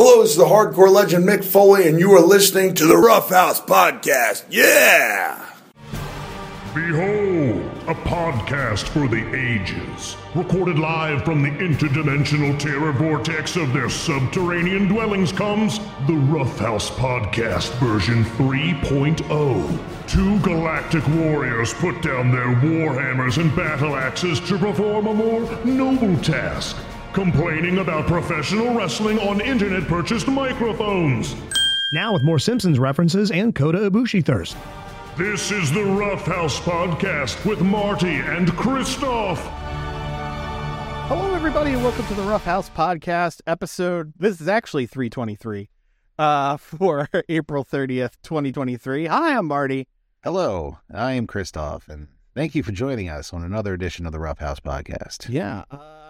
Hello, this is the hardcore legend Mick Foley, and you are listening to the Rough House Podcast. Yeah! Behold, a podcast for the ages. Recorded live from the interdimensional terror vortex of their subterranean dwellings comes the Roughhouse Podcast version 3.0. Two galactic warriors put down their warhammers and battle axes to perform a more noble task complaining about professional wrestling on internet purchased microphones. Now with more Simpsons references and Kota Ibushi thirst. This is the Rough House Podcast with Marty and Christoph. Hello, everybody, and welcome to the Rough House Podcast episode. This is actually 323 uh, for April 30th, 2023. Hi, I'm Marty. Hello, I am Christoph, and thank you for joining us on another edition of the Rough House Podcast. Yeah. Uh,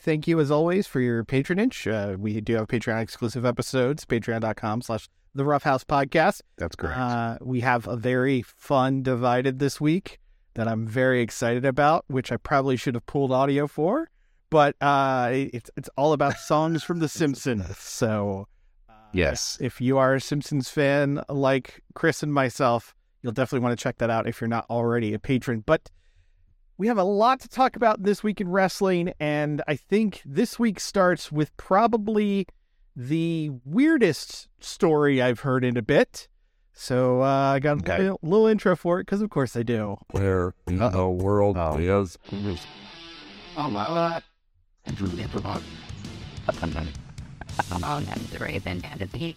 thank you, as always, for your patronage. Uh, we do have Patreon exclusive episodes, patreon.com slash the Rough House Podcast. That's correct. Uh, we have a very fun divided this week that I'm very excited about, which I probably should have pulled audio for, but uh, it's it's all about songs from The Simpsons. So, uh, yes, if you are a Simpsons fan like Chris and myself, you'll definitely want to check that out if you're not already a patron. But we have a lot to talk about this week in wrestling, and I think this week starts with probably the weirdest story I've heard in a bit. So uh, I got Okay. a little, little intro for it because, of course, I do. Where in the world Oh. is Oh my god. On the Raven and the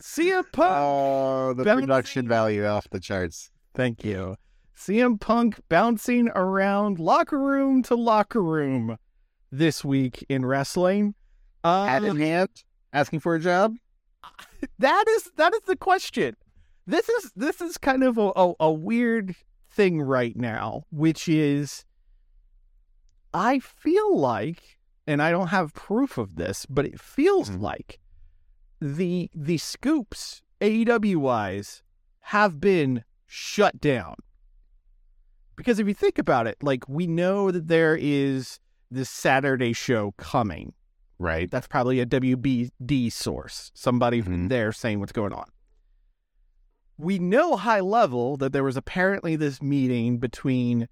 CM Punk. oh, the Bouncing- production value off the charts. Thank you. CM Punk bouncing around locker room to locker room this week in wrestling. Uh, Hat in hand, asking for a job. that is that is the question. This is this is kind of a, a, a weird thing right now, which is I feel like, and I don't have proof of this, but it feels Mhm. like the the scoops AEW wise have been shut down. Because if you think about it, like we know that there is this Saturday show coming Right. that's probably a WBD source, somebody from Mhm. there saying what's going on. We know high level that there was apparently this meeting between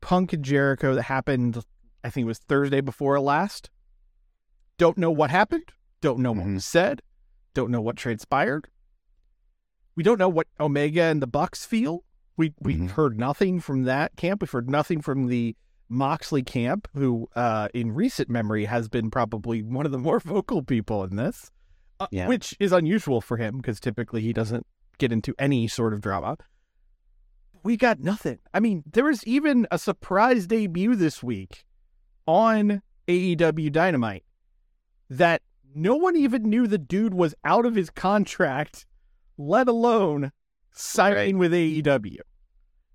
Punk and Jericho that happened, I think it was Thursday before last. Don't know what happened. Don't know what Mhm. was said. Don't know what transpired. We don't know what Omega and the Bucks feel. We we've Mhm. heard nothing from that camp. We've heard nothing from the Moxley camp, who uh, in recent memory has been probably one of the more vocal people in this, uh, Yeah. which is unusual for him because typically he doesn't get into any sort of drama. We got nothing. I mean, there was even a surprise debut this week on AEW Dynamite that no one even knew the dude was out of his contract, let alone signing with AEW.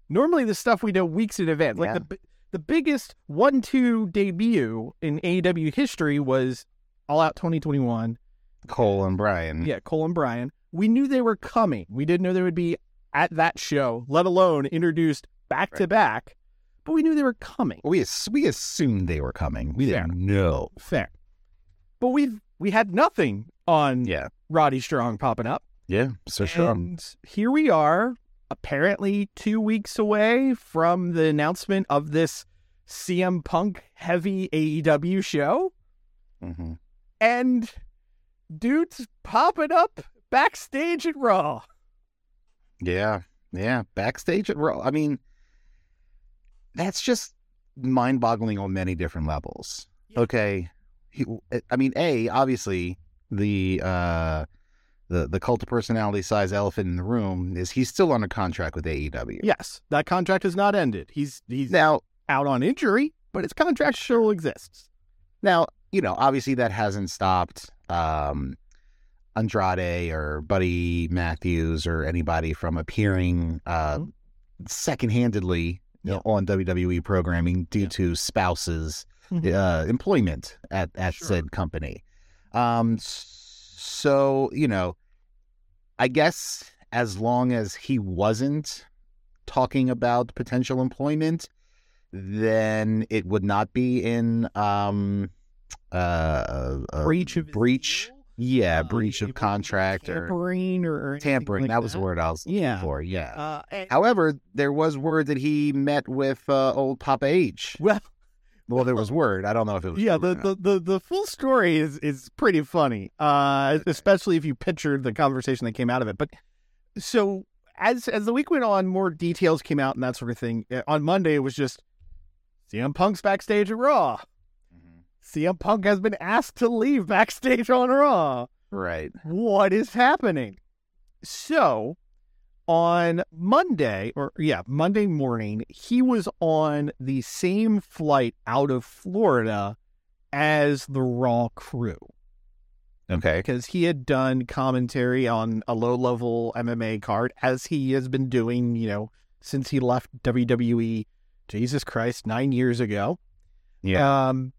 Normally, the stuff we know weeks in advance, like Yeah. the the biggest one-two debut in AEW history was All Out 2021. Cole and Bryan. Yeah, Cole and Bryan. We knew they were coming. We didn't know they would be at that show, let alone introduced back to back. But we knew they were coming. We ass- we assumed they were coming. We Fair. didn't know. Fair. But we've we had nothing on Yeah. Roddy Strong popping up. Yeah. So sure. And here we are, apparently two weeks away from the announcement of this CM Punk heavy AEW show. hmm And dudes popping up backstage at Raw. Yeah. Yeah. Backstage at Raw. I mean, that's just mind-boggling on many different levels. Yeah. Okay. He, I mean, a obviously the uh the the cult of personality size elephant in the room is he's still under contract with AEW. Yes, that contract has not ended. He's he's Now, out on injury, but his contract still exists. now you know, obviously that hasn't stopped um Andrade or Buddy Matthews or anybody from appearing uh Mhm. second-handedly you on WWE programming due Yeah. to spouses Mhm. uh, employment at at Sure. said company. Um, s- so you know, I guess as long as he wasn't talking about potential employment, then it would not be in um uh a Breach of breach? Yeah, uh, breach of contract or tampering or, or tampering. like that was the word I was looking Yeah. for. Yeah. Uh, and- However, there was word that he met with uh, old Papa H. well, Well, there was word. I don't know if it was. yeah, the, the, the, the full story is is pretty funny, uh, especially if you pictured the conversation that came out of it. But so as as the week went on, more details came out and that sort of thing. Uh, On Monday, it was just CM Punk's backstage at Raw. Mhm. CM Punk has been asked to leave backstage on Raw. right. What is happening? So on Monday, or yeah, Monday morning, he was on the same flight out of Florida as the Raw crew Okay. because he had done commentary on a low level MMA card as he has been doing, you know, since he left WWE, Jesus Christ, nine years ago. Yeah. Um,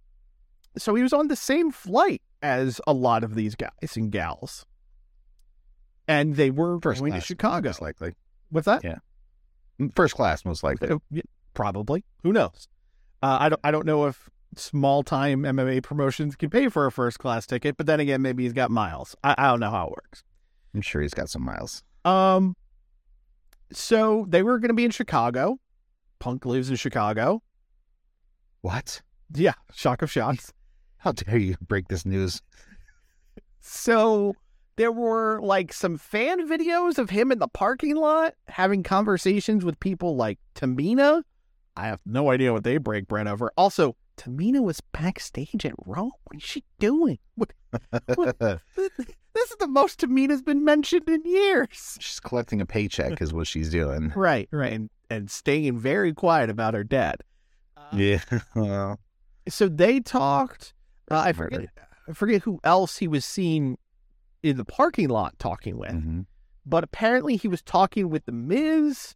so he was on the same flight as a lot of these guys and gals. And they were First going to class, Chicago. Most likely. What's that? Yeah. Mm, First class, most likely. Uh, Probably. Who knows? Uh, I don't. I don't know if small time MMA promotions can pay for a first class ticket, but then again, maybe he's got miles. I, I don't know how it works. I'm sure he's got some miles. Um, so they were going to be in Chicago. Punk lives in Chicago. What? Yeah, shock of shocks. How dare you break this news? So there were like some fan videos of him in the parking lot having conversations with people like Tamina. I have no idea what they break bread over. Also, Tamina was backstage at Raw. What is she doing? What, what- this is the most Tamina's been mentioned in years. She's collecting a paycheck, is what she's doing. Right, right, and and staying very quiet about her dad. Uh, Yeah. Well, So they talked. Uh, I forget. I forget who else he was seen in the parking lot talking with. mhm. but apparently he was talking with the Miz,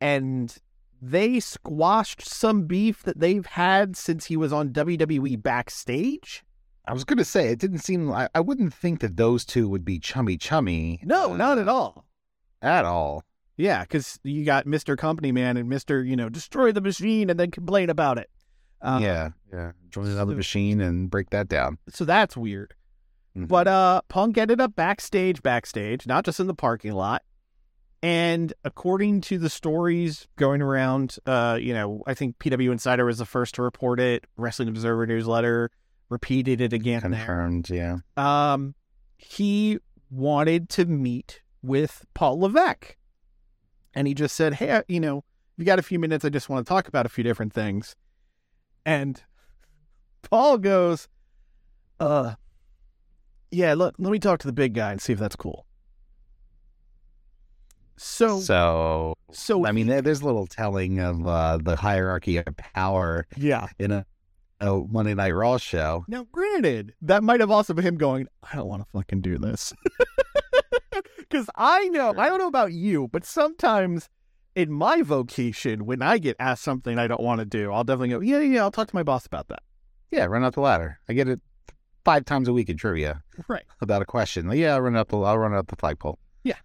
and they squashed some beef that they've had since he was on WWE backstage. I was going to say, it didn't seem, I, I wouldn't think that those two would be chummy chummy. No, uh, not at all. At all. Yeah, because you got Mister Company Man and Mister, you know, destroy the machine and then complain about it. Uh, yeah. Yeah. Join another so- machine and break that down. so that's weird. Mhm. But uh, Punk ended up backstage, backstage, not just in the parking lot. And according to the stories going around, uh, you know, I think PW Insider was the first to report it. Wrestling Observer newsletter repeated it again. there. Confirmed. Yeah. Um, he wanted to meet with Paul Levesque, and he just said, "Hey, you know, if you got a few minutes, I just want to talk about a few different things." And Paul goes, "Uh, yeah, let let me talk to the big guy and see if that's cool." So, So, so I mean, there's a little telling of uh, the hierarchy of power yeah. in a, a Monday Night Raw show. Now, granted, that might have also been him going, I don't want to fucking do this. Because I know, I don't know about you, but sometimes in my vocation, when I get asked something I don't want to do, I'll definitely go, yeah, yeah, I'll talk to my boss about that. Yeah, run up the ladder. I get it five times a week in trivia Right. about a question. Like, yeah, I'll run up the I'll run up the flagpole. Yeah.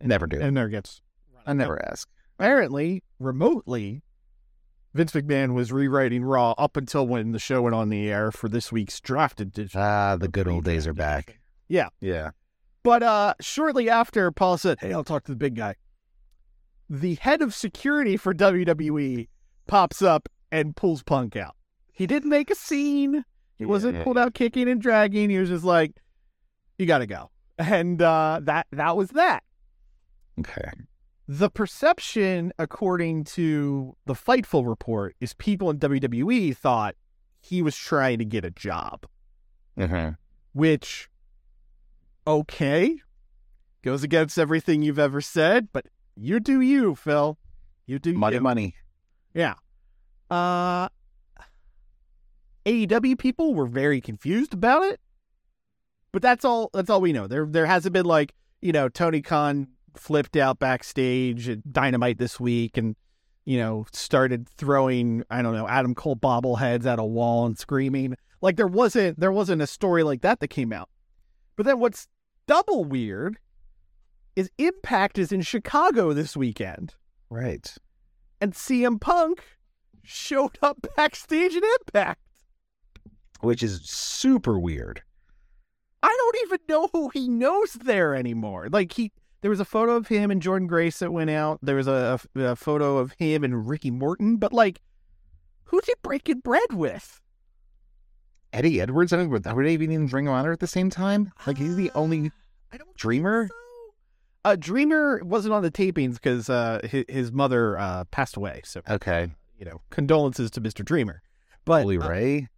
Never do. And never gets. I never ask. Apparently, remotely, Vince McMahon was rewriting Raw up until when the show went on the air for this week's drafted edition. Ah, the good old days are back. Yeah. Yeah. But uh, shortly after, Paul said, "Hey, I'll talk to the big guy." The head of security for WWE pops up and pulls Punk out. He didn't make a scene. He Yeah, wasn't yeah, pulled out kicking and dragging. He was just like, "You got to go," and uh, that that was that. Okay. The perception, according to the Fightful report, is people in WWE thought he was trying to get a job Uh-huh. which okay goes against everything you've ever said but you do you phil you do Money, you. money. yeah uh aew people were very confused about it. But that's all that's all we know. There there hasn't been like you know tony khan flipped out backstage at dynamite this week and you know started throwing i don't know adam cole bobbleheads at a wall and screaming. Like there wasn't there wasn't a story like that that came out. But then what's double weird is impact is in chicago this weekend. Right. and cm punk showed up backstage at impact Which is super weird. I don't even know who he knows there anymore. Like he, there was a photo of him and Jordynne Grace that went out. There was a, a, a photo of him and Ricky Morton, but like, who's he breaking bread with? Eddie Edwards. I don't. Were they even in Ring of Honor at the same time? Like he's the only I don't Dreamer. Uh, Dreamer wasn't on the tapings because uh, his, his mother uh, passed away. So Okay, you know, condolences to Mr. Dreamer. But Bully uh, Ray.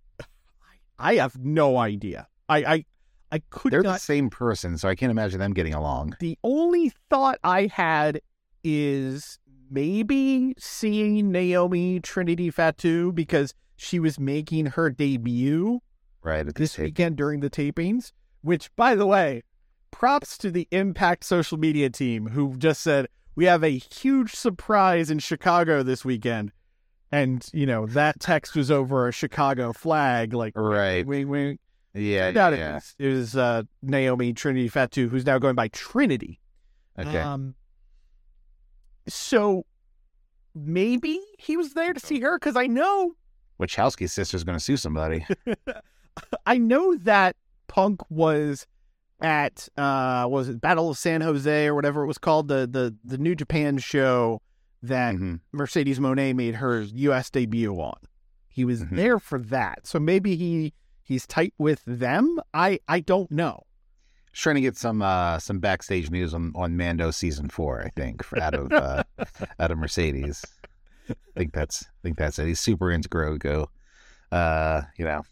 I have no idea. I I, I could They're not. the same person, so I can't imagine them getting along. The only thought I had is maybe seeing Naomi Trinity Fatu because she was making her debut Right. at this tape. weekend during the tapings. Which, by the way, props to the Impact social media team who just said we have a huge surprise in Chicago this weekend, and you know that text was over a Chicago flag. Like, Right. wink, wink. Yeah. Out it yeah. was, it was uh, Naomi Trinity Fatu, who's now going by Trinity. Okay. Um, so maybe he was there to see her because I know Wachowski's sister's going to sue somebody. I know that Punk was at uh was it Battle of San Jose or whatever it was called the the the New Japan show that Mhm. Mercedes Moné made her US debut on. He was Mhm. there for that. So maybe he he's tight with them. I I don't know. Just trying to get some uh some backstage news on on Mando season four. I think out of uh, out of Mercedes. I think that's I think that's it. He's super into Grogu. Uh, you know.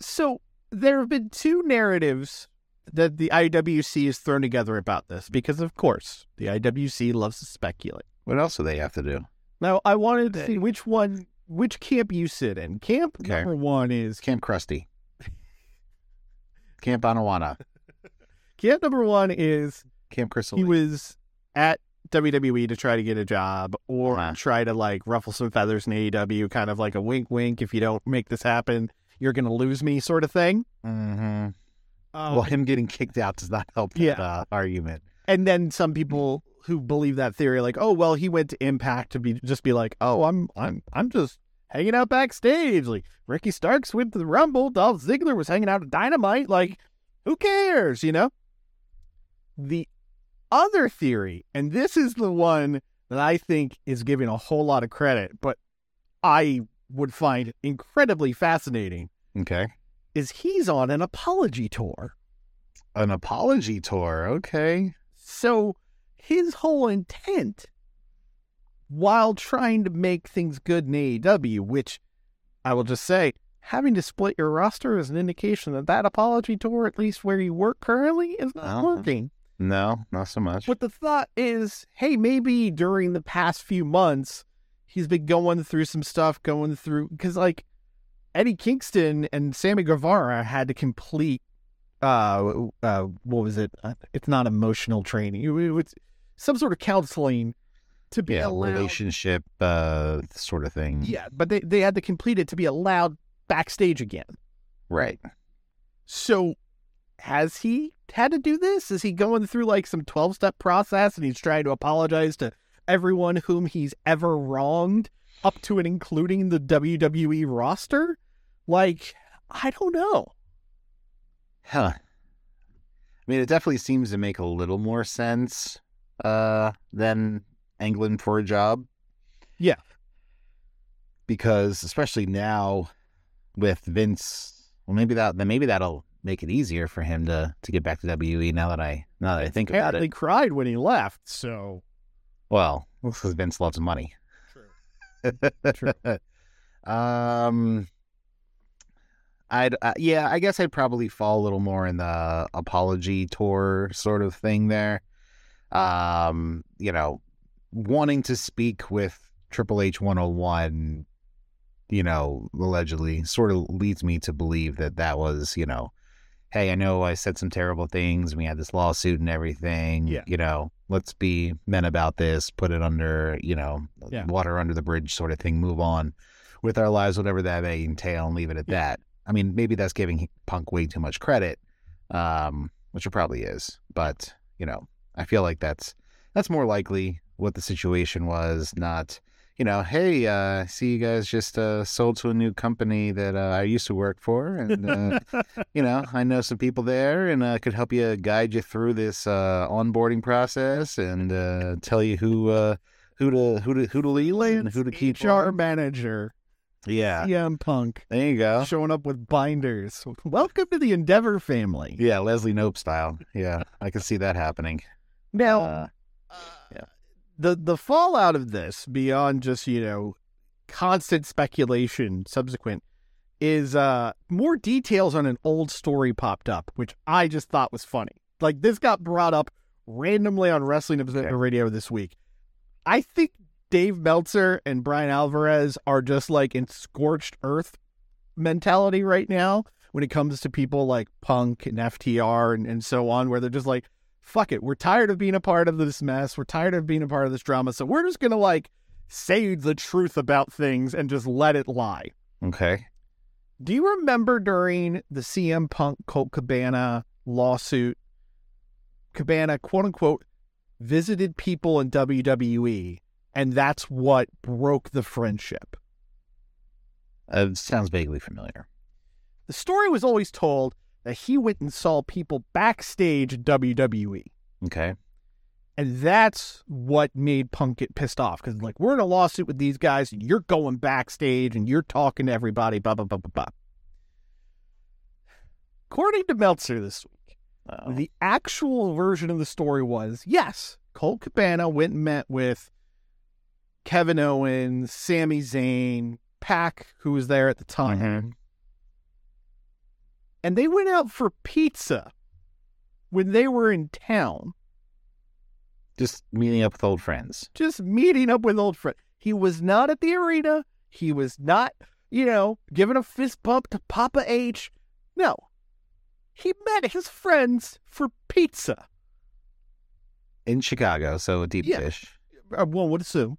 So there have been two narratives that the IWC has thrown together about this because of course the IWC loves to speculate. What else do they have to do? Now I wanted to see which one which camp you sit in. Camp Okay. number one is Camp Krusty. Camp Anawana. camp number one is Camp Crystal. he was at WWE to try to get a job or Uh-huh. try to like ruffle some feathers in AEW, kind of like a wink wink. If you don't make this happen, you're gonna lose me, sort of thing. Mhm. Um, Well, him getting kicked out does not help that uh, argument. And then some people who believe that theory, like, oh well, he went to Impact to be just be like, oh, I'm I'm I'm just hanging out backstage. Like Ricky Starks went to the Rumble, Dolph Ziggler was hanging out at Dynamite. Like, who cares, you know? The other theory, and this is the one that I think is giving a whole lot of credit, but I would find incredibly fascinating, Okay. is he's on an apology tour. An apology tour. Okay. So his whole intent, while trying to make things good in AEW, which I will just say, having to split your roster is an indication that that apology tour, at least where you work currently, is not working. No, not so much. But the thought is, hey, maybe during the past few months, he's been going through some stuff, going through because like Eddie Kingston and Sammy Guevara had to complete uh uh what was it? Uh, It's not emotional training. It, it was some sort of counseling to be yeah, allowed. relationship uh sort of thing. Yeah, but they they had to complete it to be allowed backstage again. Right. So has he had to do this? Is he going through like some 12 step process and he's trying to apologize to everyone whom he's ever wronged, up to and including the WWE roster? Like, I don't know. Huh. I mean, it definitely seems to make a little more sense uh, than England for a job. Yeah. Because especially now with Vince, well, maybe that then maybe that'll make it easier for him to to get back to WE. Now that I now that I think about Apparently it. cried when he left, so. Well, because Vince loves money. True. True. um, I'd uh, yeah, I guess I'd probably fall a little more in the apology tour sort of thing there. Um, you know, wanting to speak with Triple H 101, you know, allegedly sort of leads me to believe that that was, you know, hey, I know I said some terrible things. We had this lawsuit and everything. Yeah. You know, let's be men about this, put it under, you know, Yeah. water under the bridge sort of thing, move on with our lives, whatever that may entail, and leave it at Yeah. that. I mean, maybe that's giving Punk way too much credit, um, which it probably is. But, you know, I feel like that's that's more likely what the situation was, not, you know, hey, uh, see you guys just uh, sold to a new company that uh, I used to work for, and uh, you know, I know some people there, and I could help you guide you through this uh, onboarding process and uh, tell you who uh, who to who to who to leave and who to keep. HR on. manager, Yeah, CM Punk, there you go. showing up with binders. Welcome to the Endeavor family. Yeah, Leslie Knope style. Yeah, I can see that happening. Now, Uh, the the fallout of this, beyond just you know constant speculation, subsequent, is uh more details on an old story popped up, which I just thought was funny. Like this got brought up randomly on Wrestling Observer Okay. Radio this week. I think Dave Meltzer and Bryan Alvarez are just like in scorched earth mentality right now when it comes to people like Punk and FTR and, and so on, where they're just like, fuck it, we're tired of being a part of this mess. We're tired of being a part of this drama. So we're just going to like say the truth about things and just let it lie. okay. Do you remember during the CM Punk Colt Cabana lawsuit, Cabana, quote unquote, visited people in WWE, and that's what broke the friendship? Uh, it sounds vaguely familiar. The story was always told that he went and saw people backstage at WWE. Okay. And that's what made Punk get pissed off because, like, we're in a lawsuit with these guys, and you're going backstage and you're talking to everybody, blah, blah, blah, blah, blah. According to Meltzer this week, Oh. the actual version of the story was yes, Colt Cabana went and met with Kevin Owens, Sami Zayn, Pac, who was there at the time, Mhm. and they went out for pizza when they were in town. Just meeting up with old friends. just meeting up with old friends. He was not at the arena. He was not, you know, giving a fist bump to Papa H. No. He met his friends for pizza. in Chicago, so a deep Yeah. dish. Uh, One would assume.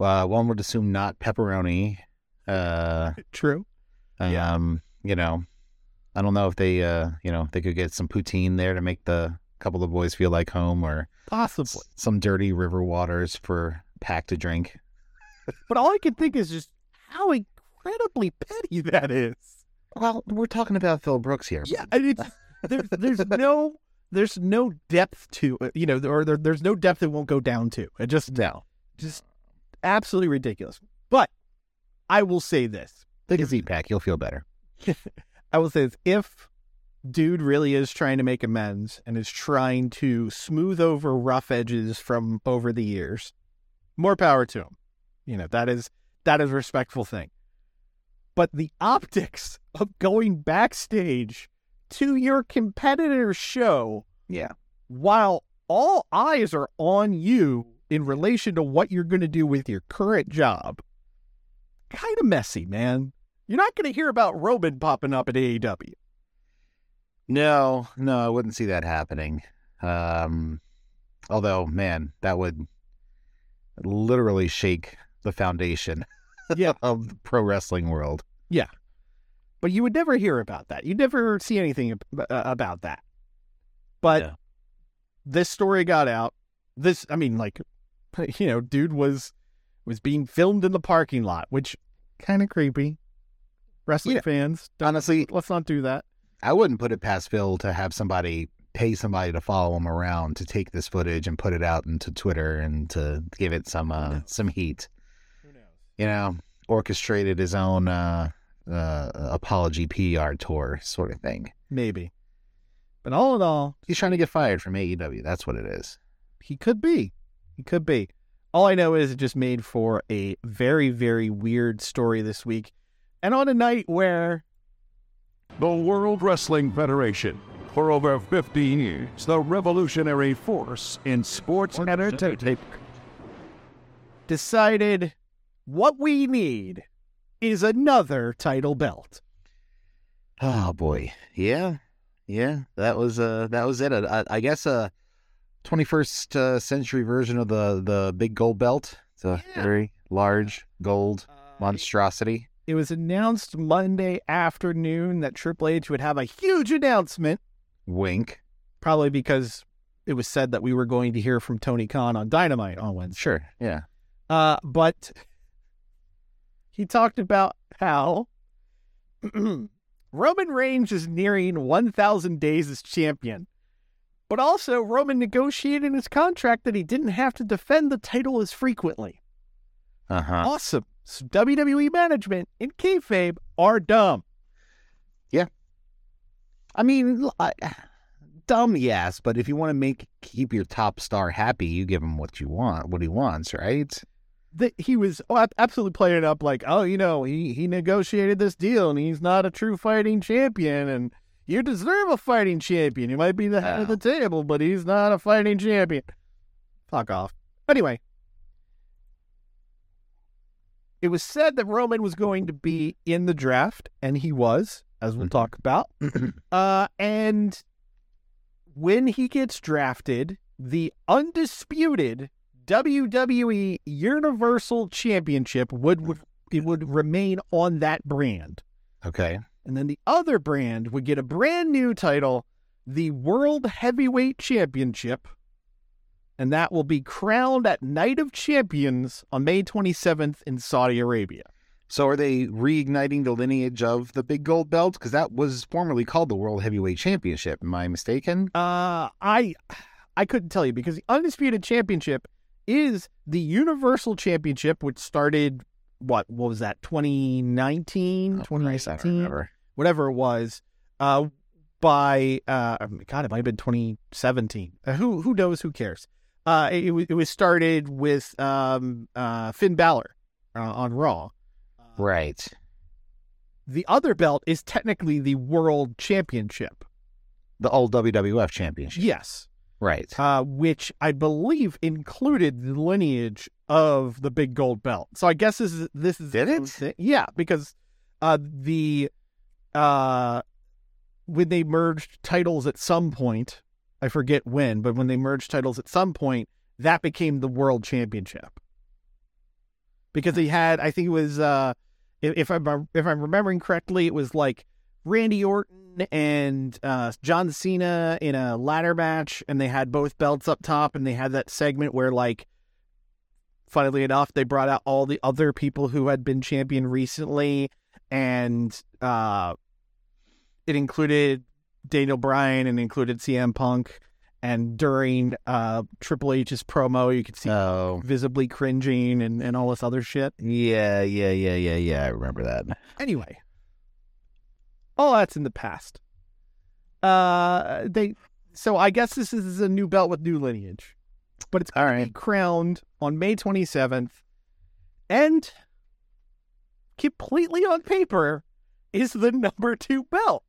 Uh, one would assume not pepperoni. Uh, True. Yeah. um, you know, I don't know if they, uh, you know, they could get some poutine there to make the couple of boys feel like home, or Possibly. s- some dirty river waters for Pac to drink. But all I can think is just how incredibly petty that is. Well, we're talking about Phil Brooks here. Yeah, and it's there's there's no there's no depth to it, you know, or there, there's no depth it won't go down to. It just No, just absolutely ridiculous. But I will say this: take a Z pack. You'll feel better. I will say this: if dude really is trying to make amends and is trying to smooth over rough edges from over the years, more power to him. You know that is that is a respectful thing. But the optics of going backstage to your competitor's show Yeah. while all eyes are on you in relation to what you're going to do with your current job, kind of messy, man. You're not going to hear about Roman popping up at AEW. No, no, I wouldn't see that happening. Um, although, man, that would literally shake the foundation Yeah. of the pro wrestling world. Yeah. But you would never hear about that. You'd never see anything uh, about that. But Yeah. this story got out. This, I mean, like, you know, dude was was being filmed in the parking lot, which kind of creepy. Wrestling Yeah. fans, don't- Honestly, let's not do that. I wouldn't put it past Phil to have somebody pay somebody to follow him around to take this footage and put it out into Twitter and to give it some uh, some heat. Who knows? You know, orchestrated his own uh, uh, apology PR tour sort of thing. Maybe. But all in all, He's trying to get fired from AEW. That's what it is. he could be. He could be. All I know is it just made for a very, very weird story this week. And on a night where The World Wrestling Federation. For over 15 years, the revolutionary force in sports entertainment. decided what we need is another title belt. Oh boy, yeah, yeah. That was uh, that was it. Uh, I, I guess a 21st uh, century version of the the big gold belt. It's a Yeah. very large gold monstrosity. It was announced Monday afternoon that Triple H would have a huge announcement, Wink. probably because it was said that we were going to hear from Tony Khan on Dynamite on Wednesday. Sure. Yeah. Uh, but he talked about how Roman Reigns is nearing 1,000 days as champion. But also, Roman negotiated in his contract that he didn't have to defend the title as frequently. Uh huh. Awesome. So WWE management and kayfabe are dumb. Yeah. I mean, I- dumb, yes, but if you want to make keep your top star happy, you give him what you want, what he wants, right? That he was oh, absolutely playing it up like, oh, you know, he he negotiated this deal and he's not a true fighting champion and you deserve a fighting champion. He might be the head of the table, but he's not a fighting champion. Fuck off. Anyway, it was said that Roman was going to be in the draft, and he was, as we'll Mhm. talk about. Uh, and when he gets drafted, the undisputed WWE Universal Championship would, would it would remain on that brand, Okay. And then the other brand would get a brand new title, the World Heavyweight Championship. And that will be crowned at Night of Champions on May 27th in Saudi Arabia. So are they reigniting the lineage of the big gold belt? Because that was formerly called the World Heavyweight Championship. Am I mistaken? Uh, I I couldn't tell you because the Undisputed Championship is the Universal Championship, which started what, what was that 2019, oh, whatever it was. Uh, by uh, God, it might have been 2017. Uh, who who knows? Who cares? Uh, it, it was started with um uh Finn Balor uh, on Raw. Right. The other belt is technically the World Championship. The old WWF Championship. Yes. Right. uh, which I believe included the lineage of the big gold belt. So I guess this is this is Did it? Yeah, because uh, the uh, when they merged titles at some point, I forget when, but when they merged titles at some point, that became the world championship. Because they had, I think it was, uh, if, I'm if I'm remembering correctly, it was like Randy Orton and uh, John Cena in a ladder match, and they had both belts up top, and they had that segment where, like, funnily enough, they brought out all the other people who had been champion recently, and uh, it included Daniel Bryan and included CM Punk. And during uh, Triple H's promo, you could see Oh. visibly cringing and, and all this other shit. Yeah, yeah, yeah, yeah, yeah. I remember that. Anyway, all that's in the past. Uh, they so I guess this is a new belt with new lineage, but it's All be crowned on May twenty seventh, and completely on paper is the number two belt.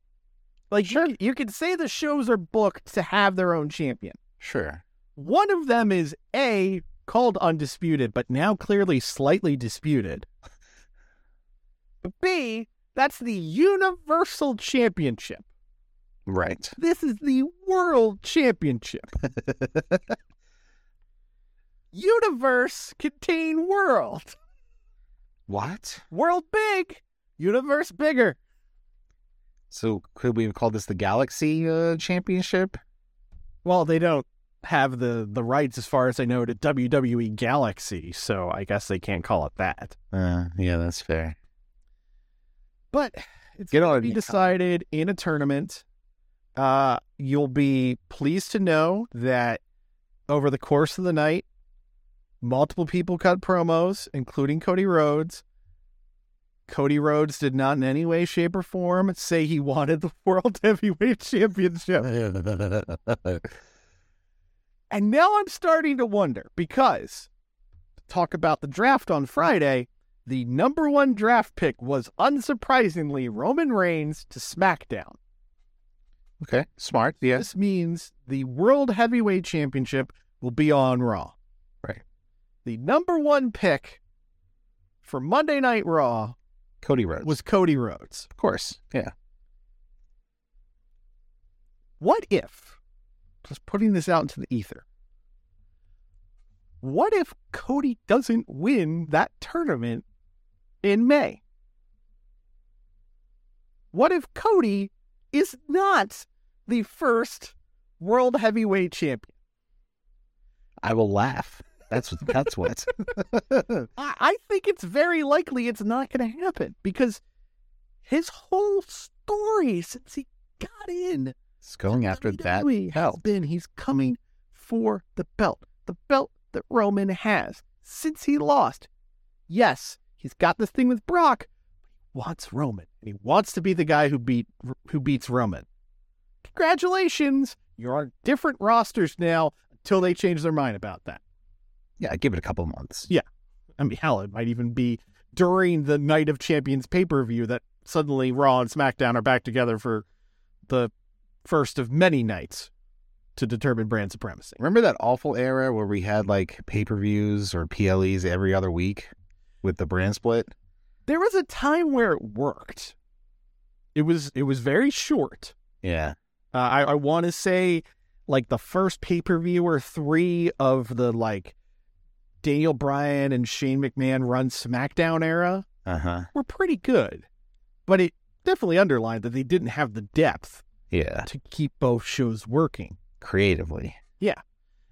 Like you, you could say the shows are booked to have their own champion. Sure. One of them is A, called undisputed, but now clearly slightly disputed. But B, that's the Universal Championship. Right. This is the World Championship. Universe contain world. What? World big, universe bigger. So could we have called this the Galaxy uh, Championship? Well, they don't have the the rights as far as I know to WWE Galaxy, so I guess they can't call it that. Uh, yeah, that's fair. But it's going to be decided in a tournament. Uh, you'll be pleased to know that over the course of the night, multiple people cut promos, including Cody Rhodes. Cody Rhodes did not in any way, shape, or form say he wanted the World Heavyweight Championship. And now I'm starting to wonder because to talk about the draft on Friday, the number one draft pick was unsurprisingly Roman Reigns to SmackDown. okay, smart. Yeah. This means the World Heavyweight Championship will be on Raw. The number one pick for Monday Night Raw Cody Rhodes. was Cody Rhodes. of course. Yeah. What if, just putting this out into the ether, what if Cody doesn't win that tournament in May? What if Cody is not the first world heavyweight champion? I will laugh. That's what. That's what. I, I think it's very likely it's not going to happen because his whole story since he got in It's going after that WWE has belt. been he's coming for the belt, the belt that Roman has since he lost. Yes, he's got this thing with Brock, but he wants Roman, and he wants to be the guy who beat who beats Roman. Congratulations, you're on different rosters now until they change their mind about that. Yeah, give it a couple months. Yeah. I mean, hell, it might even be during the Night of Champions pay per view that suddenly Raw and SmackDown are back together for the first of many nights to determine brand supremacy. Remember that awful era where we had like pay per views or PLEs every other week with the brand split? There was a time where it worked. It was it was very short. Yeah. Uh, I I want to say like the first pay per view or three of the like Daniel Bryan and Shane McMahon run SmackDown era. Uh huh. were pretty good, but it definitely underlined that they didn't have the depth Yeah. to keep both shows working. Creatively. Yeah.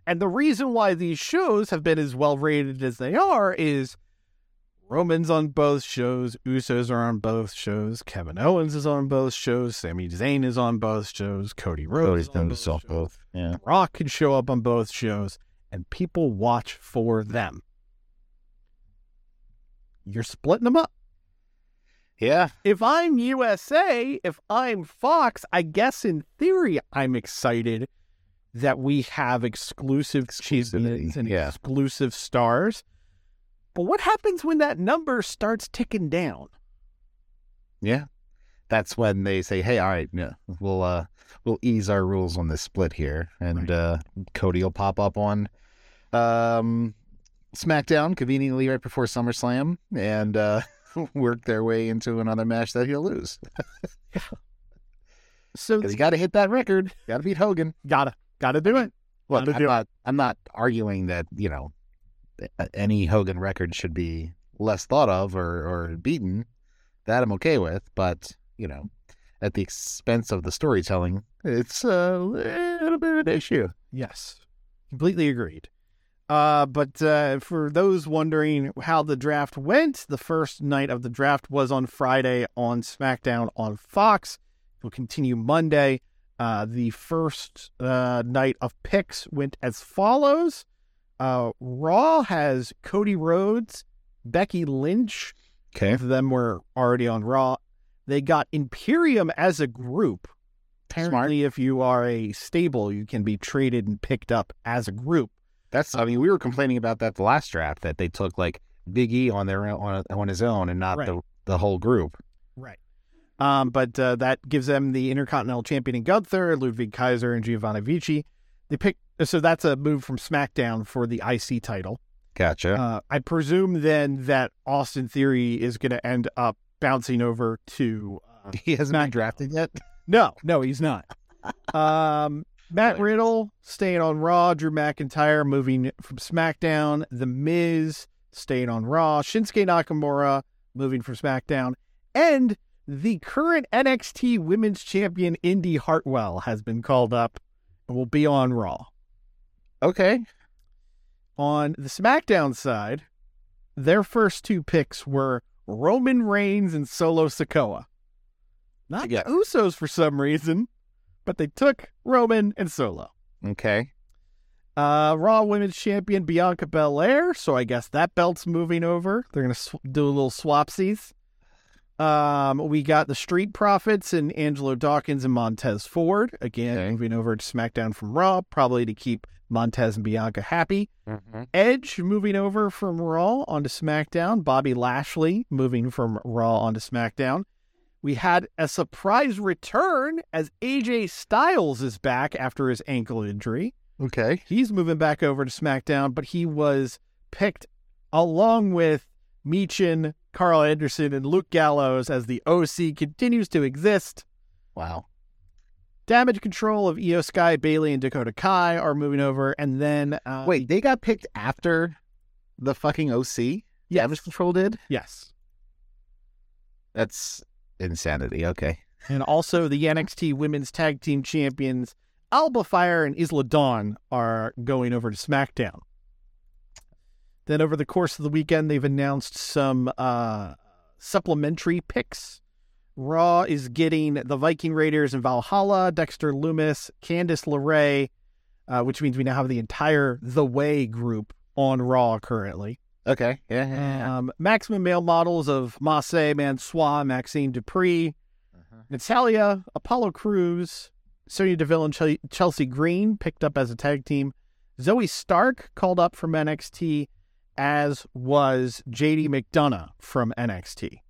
And the reason why these shows have been as well rated as they are is Roman's on both shows, Usos are on both shows, Kevin Owens is on both shows, Sami Zayn is on both shows, Cody Rhodes Cody's is on done both shows, both. Yeah. Rock can show up on both shows, and people watch for them. You're splitting them up. Yeah. if I'm USA, if I'm Fox, I guess in theory I'm excited that we have exclusive champions and yeah. exclusive stars. But what happens when that number starts ticking down? Yeah. That's when they say, "Hey, all right, yeah, we'll uh, we'll ease our rules on this split here," and uh, Cody will pop up on um, SmackDown conveniently right before SummerSlam, and uh, work their way into another match that he'll lose So you got to hit that record. Got to beat Hogan. gotta gotta do it. Look, Gotta I'm do it. not, I'm not arguing that you know any Hogan record should be less thought of or or beaten. That I'm okay with, but you know, at the expense of the storytelling, it's a little bit of an issue. Yes, completely agreed. Uh, but uh, for those wondering how the draft went, the first night of the draft was on Friday on SmackDown on Fox. It will continue Monday. Uh, the first uh, night of picks went as follows. Uh, Raw has Cody Rhodes, Becky Lynch. Okay, Both of them were already on Raw. They got Imperium as a group. Apparently, if you are a stable, you can be traded and picked up as a group. that's. I mean, we were complaining about that the last draft that they took like Big E on their on on his own and not Right. the the whole group. Right. Um, but uh, that gives them the Intercontinental Champion in Gunther, Ludwig Kaiser, and Giovanni Vinci. They pick so that's a move from SmackDown for the IC title. Gotcha. Uh, I presume then that Austin Theory is going to end up bouncing over to. Uh, he hasn't been drafted yet. no, no, he's not. Um, Matt Riddle staying on Raw. Drew McIntyre moving from SmackDown. The Miz staying on Raw. Shinsuke Nakamura moving from SmackDown. And the current NXT Women's Champion Indi Hartwell has been called up and will be on Raw. Okay. On the SmackDown side, their first two picks were Roman Reigns and Solo Sikoa. Not Yeah. the Usos for some reason, but they took Roman and Solo. Okay. Uh, Raw Women's Champion Bianca Belair, so I guess that belt's moving over. They're gonna sw- do a little swapsies. Um, we got the Street Profits and Angelo Dawkins and Montez Ford again Okay. moving over to SmackDown from Raw, probably to keep Montez and Bianca happy. Edge moving over from Raw onto SmackDown. Bobby Lashley moving from Raw onto SmackDown. We had a surprise return as AJ Styles is back after his ankle injury. Okay. He's moving back over to SmackDown, but he was picked along with Michin, Carl Anderson, and Luke Gallows as the OC continues to exist. Wow. Damage control of Iyo Sky, Bayley, and Dakota Kai are moving over, and then uh, Wait, they got picked after the fucking OC? Yes. Damage Control did? yes, That's insanity. Okay. and also the NXT Women's Tag Team Champions Alba Fyre and Isla Dawn are going over to SmackDown. Then over the course of the weekend, they've announced some uh, supplementary picks. Raw is getting the Viking Raiders and Valhalla, Dexter Lumis, Candice LeRae, uh, which means we now have the entire The Way group on Raw currently. Okay. Yeah. yeah, yeah. Um, maximum male models of Mace Mansoor, Maxxine Dupri, Natalya, Apollo Crews, Sonya Deville, and Chel- Chelsea Green picked up as a tag team. Zoey Stark called up from NXT, as was JD McDonagh from NXT.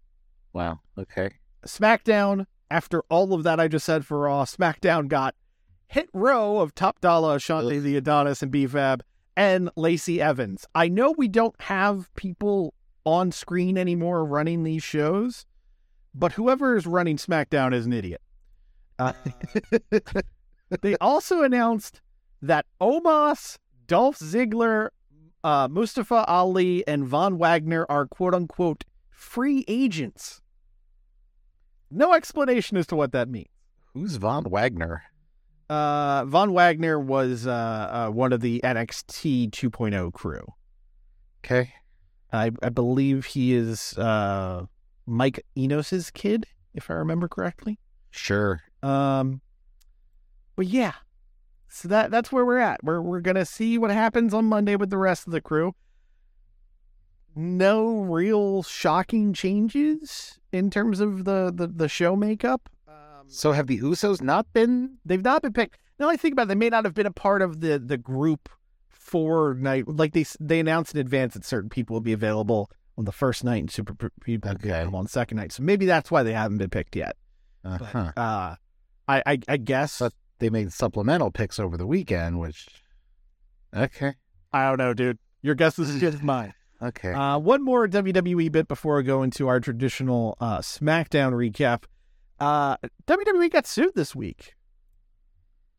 Wow. Okay. SmackDown, after all of that I just said for Raw, SmackDown got Hit Row of Top Dollar, Ashante Ugh. the Adonis, and BFAB, and Lacey Evans. I know we don't have people on screen anymore running these shows, but whoever is running SmackDown is an idiot. Uh, they also announced that Omos, Dolph Ziggler, uh, Mustafa Ali, and Von Wagner are quote unquote free agents. No explanation as to what that means. Who's Von Wagner? Uh, Von Wagner was uh, uh, one of the NXT 2.0 crew. Okay. I, I believe he is uh, Mike Enos's kid, if I remember correctly. Sure. Um, but yeah, so that that's where we're at. We're we're gonna see what happens on Monday with the rest of the crew. No real shocking changes in terms of the the, the show makeup. Um, So have the Usos not been? they've not been picked. Now I think about it, they may not have been a part of the the group for night. Like they they announced in advance that certain people will be available on the first night and super people Okay. on second night. So maybe that's why they haven't been picked yet. Uh But huh. uh, I, I I guess But- They made supplemental picks over the weekend, which. Okay. I don't know, dude. Your guess is as good as mine. Okay. Uh, one more WWE bit before we go into our traditional uh, SmackDown recap. Uh, WWE got sued this week.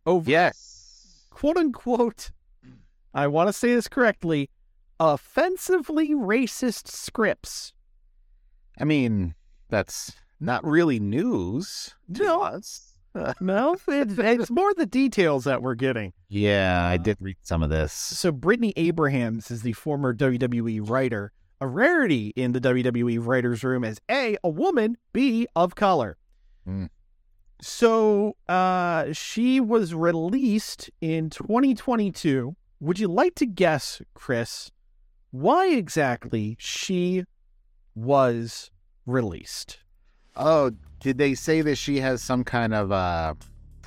Over yes. quote unquote, I want to say this correctly, offensively racist scripts. I mean, that's not really news. to No. us. No, it's, it's more the details that we're getting. Yeah, I did read some of this. So Britney Abrahams is the former WWE writer, a rarity in the WWE writers' room as A, a woman, B, of color. Hmm. So uh, she was released in 2022. Would you like to guess, Chris, why exactly she was released? Oh, did they say that she has some kind of uh,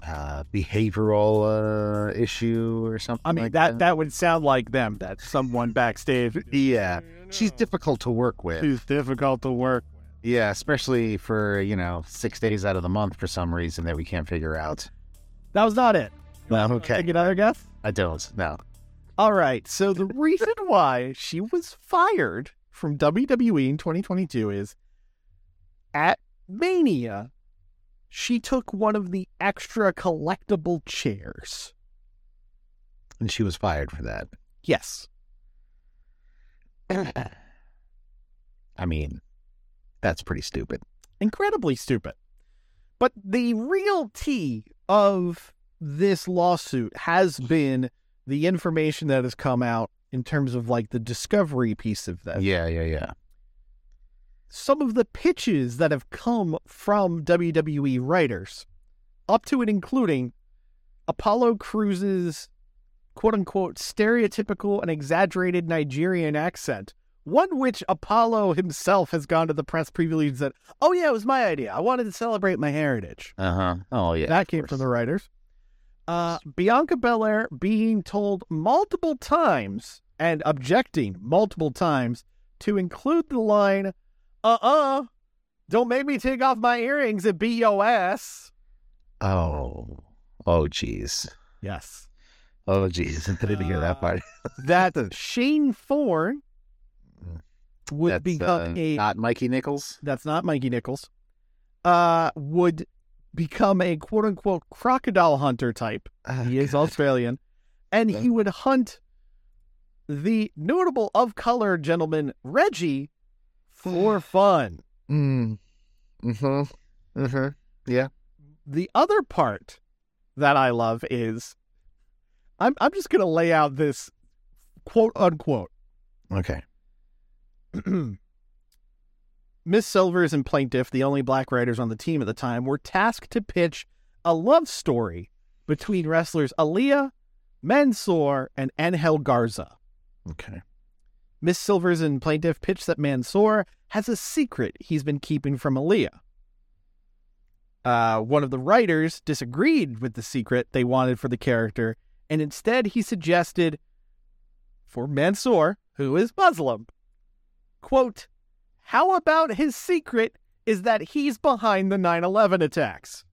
uh behavioral uh, issue or something? I mean, like that, that would sound like them, that someone backstage. Yeah, she's difficult to work with. She's difficult to work Yeah, especially for you know six days out of the month for some reason that we can't figure out. That was not it. No, okay, Take another guess? I don't. No. All right. So the reason why she was fired from WWE in 2022 is at Mania, she took one of the extra collectible chairs. And she was fired for that. Yes. I mean, that's pretty stupid. Incredibly stupid. But the real tea of this lawsuit has been the information that has come out in terms of like the discovery piece of this. Yeah, yeah, yeah. Some of the pitches that have come from WWE writers, up to and including Apollo Crews's quote unquote stereotypical and exaggerated Nigerian accent, one which Apollo himself has gone to the press preview and said, Oh, yeah, it was my idea. I wanted to celebrate my heritage. Uh huh. Oh yeah. that came from the writers. Uh, Bianca Belair being told multiple times and objecting multiple times to include the line, uh uh, don't make me take off my earrings and beat your ass. Oh. Oh jeez. Yes. Oh jeez. I didn't hear that part. That Shane Thorne would That's, become uh, a. not Mikey Nichols. that's not Mikey Nichols. Uh, would become a quote unquote crocodile hunter type. Ah, He is God. Australian. And he would hunt the notable of color gentleman Reggie for fun. Mm. Mm-hmm. Mm-hmm. Yeah. The other part that I love is I'm I'm just gonna lay out this quote unquote Okay. Miss Silvers and Plaintiff, the only black writers on the team at the time, were tasked to pitch a love story between wrestlers Aliyah, Mansoor, and Angel Garza. Okay. Miss Silvers and Plaintiff pitched that Mansoor has a secret he's been keeping from Aliyah. Uh, one of the writers disagreed with the secret they wanted for the character, and instead he suggested for Mansoor, who is Muslim, quote, how about his secret is that he's behind the 9 11 attacks?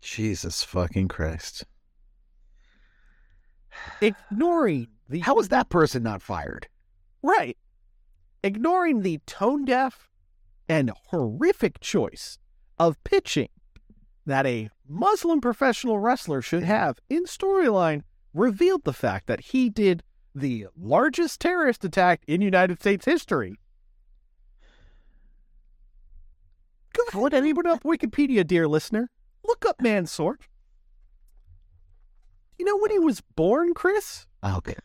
Jesus fucking Christ. Ignoring the. How was that person not fired? Right. Ignoring the tone deaf and horrific choice of pitching that a Muslim professional wrestler should have in storyline revealed the fact that he did the largest terrorist attack in United States history. Go ahead, anyone up Wikipedia, dear listener. Look up Mansoor. You know when he was born, Chris? Okay.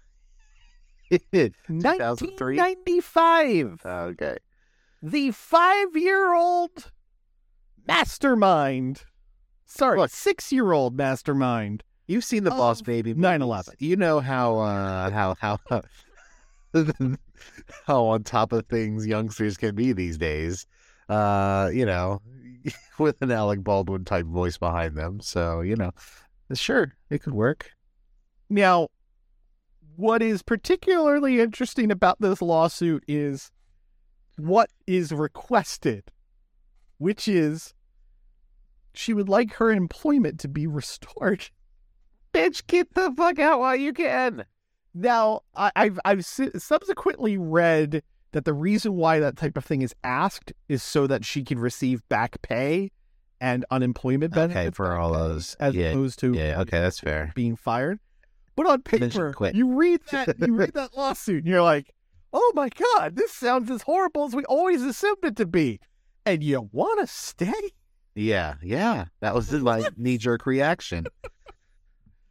2003? 1995. Okay. The five year old mastermind. Sorry, six year old mastermind. You've seen the Boss Baby 9/11. You know how uh how how how on top of things youngsters can be these days. Uh, you know, with an Alec Baldwin type voice behind them. So, you know, sure, it could work. Now, what is particularly interesting about this lawsuit is what is requested, which is she would like her employment to be restored. Bitch, get the fuck out while you can. Now, I, I've I've subsequently read that the reason why that type of thing is asked is so that she can receive back pay and unemployment benefits Okay, for all those. as yeah, opposed to yeah, okay, that's fair. being fired. But on paper, you read that you read that lawsuit and you're like, "Oh my god, this sounds as horrible as we always assumed it to be." And you want to stay? Yeah, yeah. That was my knee jerk reaction.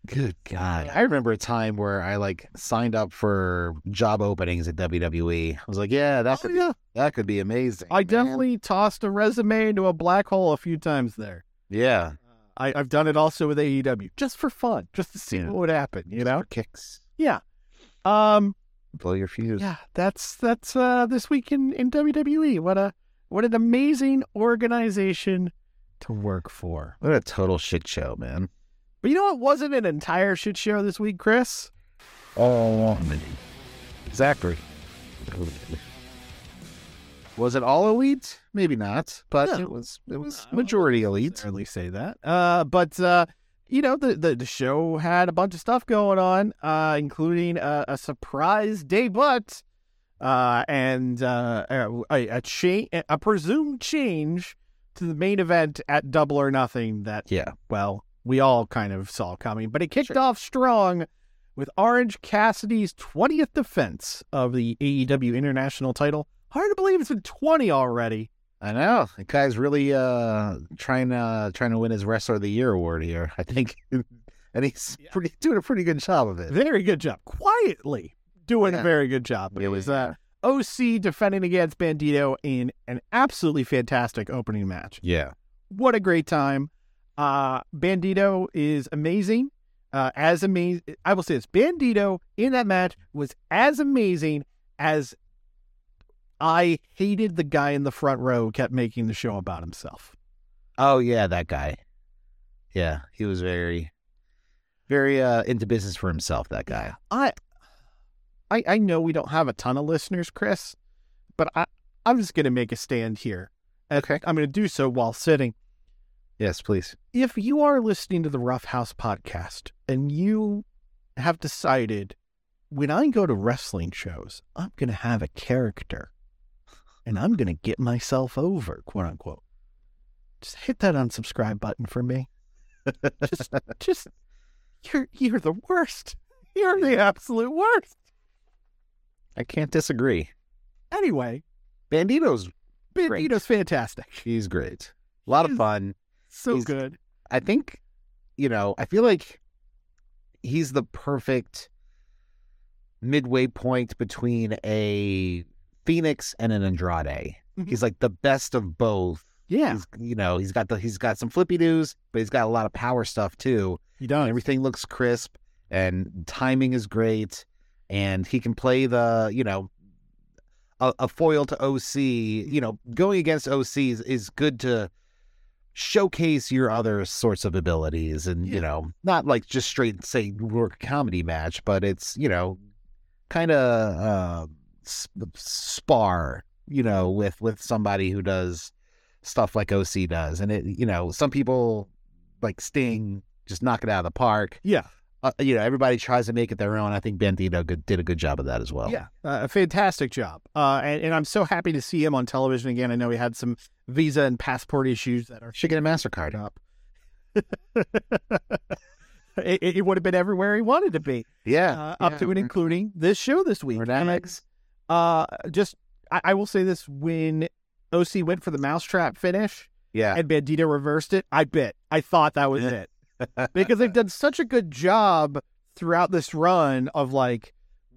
Good God. I remember a time where I like signed up for job openings at WWE. I was like, yeah, that Oh, could yeah. that could be amazing. I man. definitely tossed a resume into a black hole a few times there. Yeah. I, I've done it also with AEW, just for fun, just to see Yeah. what would happen. You know? Kicks. Yeah. Um. Blow your fuse. Yeah. That's that's uh this week in in WWE. What a what an amazing organization to work for. What a total shit show, man. But you know what wasn't an entire shit show this week, Chris? Oh, Zachary. Was it all elite? Maybe not, but No. it was it was majority elite. Certainly say that. Uh, but uh, you know, the, the the show had a bunch of stuff going on, uh, including a, a surprise debut, uh, and uh, a a, cha- a presumed change to the main event at Double or Nothing. That Yeah. well, we all kind of saw coming, but it kicked off strong with Orange Cassidy's 20th defense of the AEW International title. Hard to believe it's been 20 already. I know. The guy's really uh trying uh trying to win his wrestler of the year award here, I think. and he's pretty doing a pretty good job of it. Very good job. Quietly doing a very good job. It Yeah, was yeah, uh, OC defending against Bandito in an absolutely fantastic opening match. Yeah. What a great time. Uh, Bandito is amazing. Uh, as amazing, I will say this: Bandito in that match was as amazing as I hated the guy in the front row who kept making the show about himself. Oh yeah, that guy. Yeah, he was very very uh into business for himself, that guy. I, I, I know we don't have a ton of listeners, Chris, but I, I'm just going to make a stand here. Okay. I'm going to do so while sitting. Yes, please. If you are listening to the Rough House podcast and you have decided when I go to wrestling shows, I'm going to have a character and I'm going to get myself over, quote unquote, just hit that unsubscribe button for me. Just, just, you're, you're the worst. You're the absolute worst. I can't disagree. Anyway, Bandito's Great. Bandito's fantastic. he's great. A lot of fun. So He's- good. I think, you know, I feel like he's the perfect midway point between a Fénix and an Andrade. Mhm. He's like the best of both. Yeah, He's, you know, he's got the he's got some flippy doos, but he's got a lot of power stuff too. he does. Everything looks crisp and timing is great, and he can play the you know a, a foil to OC. You know, going against OC is, is good to showcase your other sorts of abilities, and Yeah. you know, not like just straight say work comedy match, but it's you know, kind of uh, spar. You know, with with somebody who does stuff like OC does, and it you know, some people like Sting just knock it out of the park. Yeah. Uh, you know, everybody tries to make it their own. I think Bandito good, did a good job of that as well. Yeah, uh, a fantastic job. Uh, and, and I'm so happy to see him on television again. I know he had some visa and passport issues that are Should get a MasterCard. up. it, it would have been everywhere he wanted to be, Yeah. uh, up to and including this show this week. Or And I- Next. Uh, just I, I will say this: when OC went for the mousetrap finish Yeah. and Bandito reversed it, I bit. I thought that was it because they've done such a good job throughout this run of like,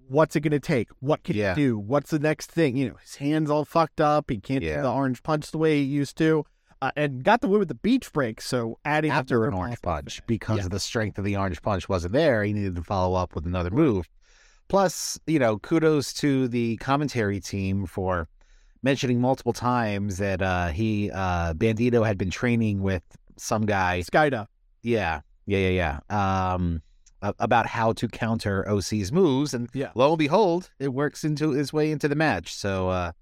what's it going to take? What can Yeah. he do? What's the next thing? You know, his hands all fucked up. He can't Yeah. do the orange punch the way he used to, uh, and got the win with the beach break. So adding After an orange punch, because Yeah. the strength of the orange punch wasn't there, he needed to follow up with another move. Plus, you know, kudos to the commentary team for mentioning multiple times that uh, he uh, Bandito had been training with some guy Skayde. Yeah, yeah, yeah, yeah. Um, about how to counter OC's moves, and Yeah. lo and behold, it works into his way into the match. So uh,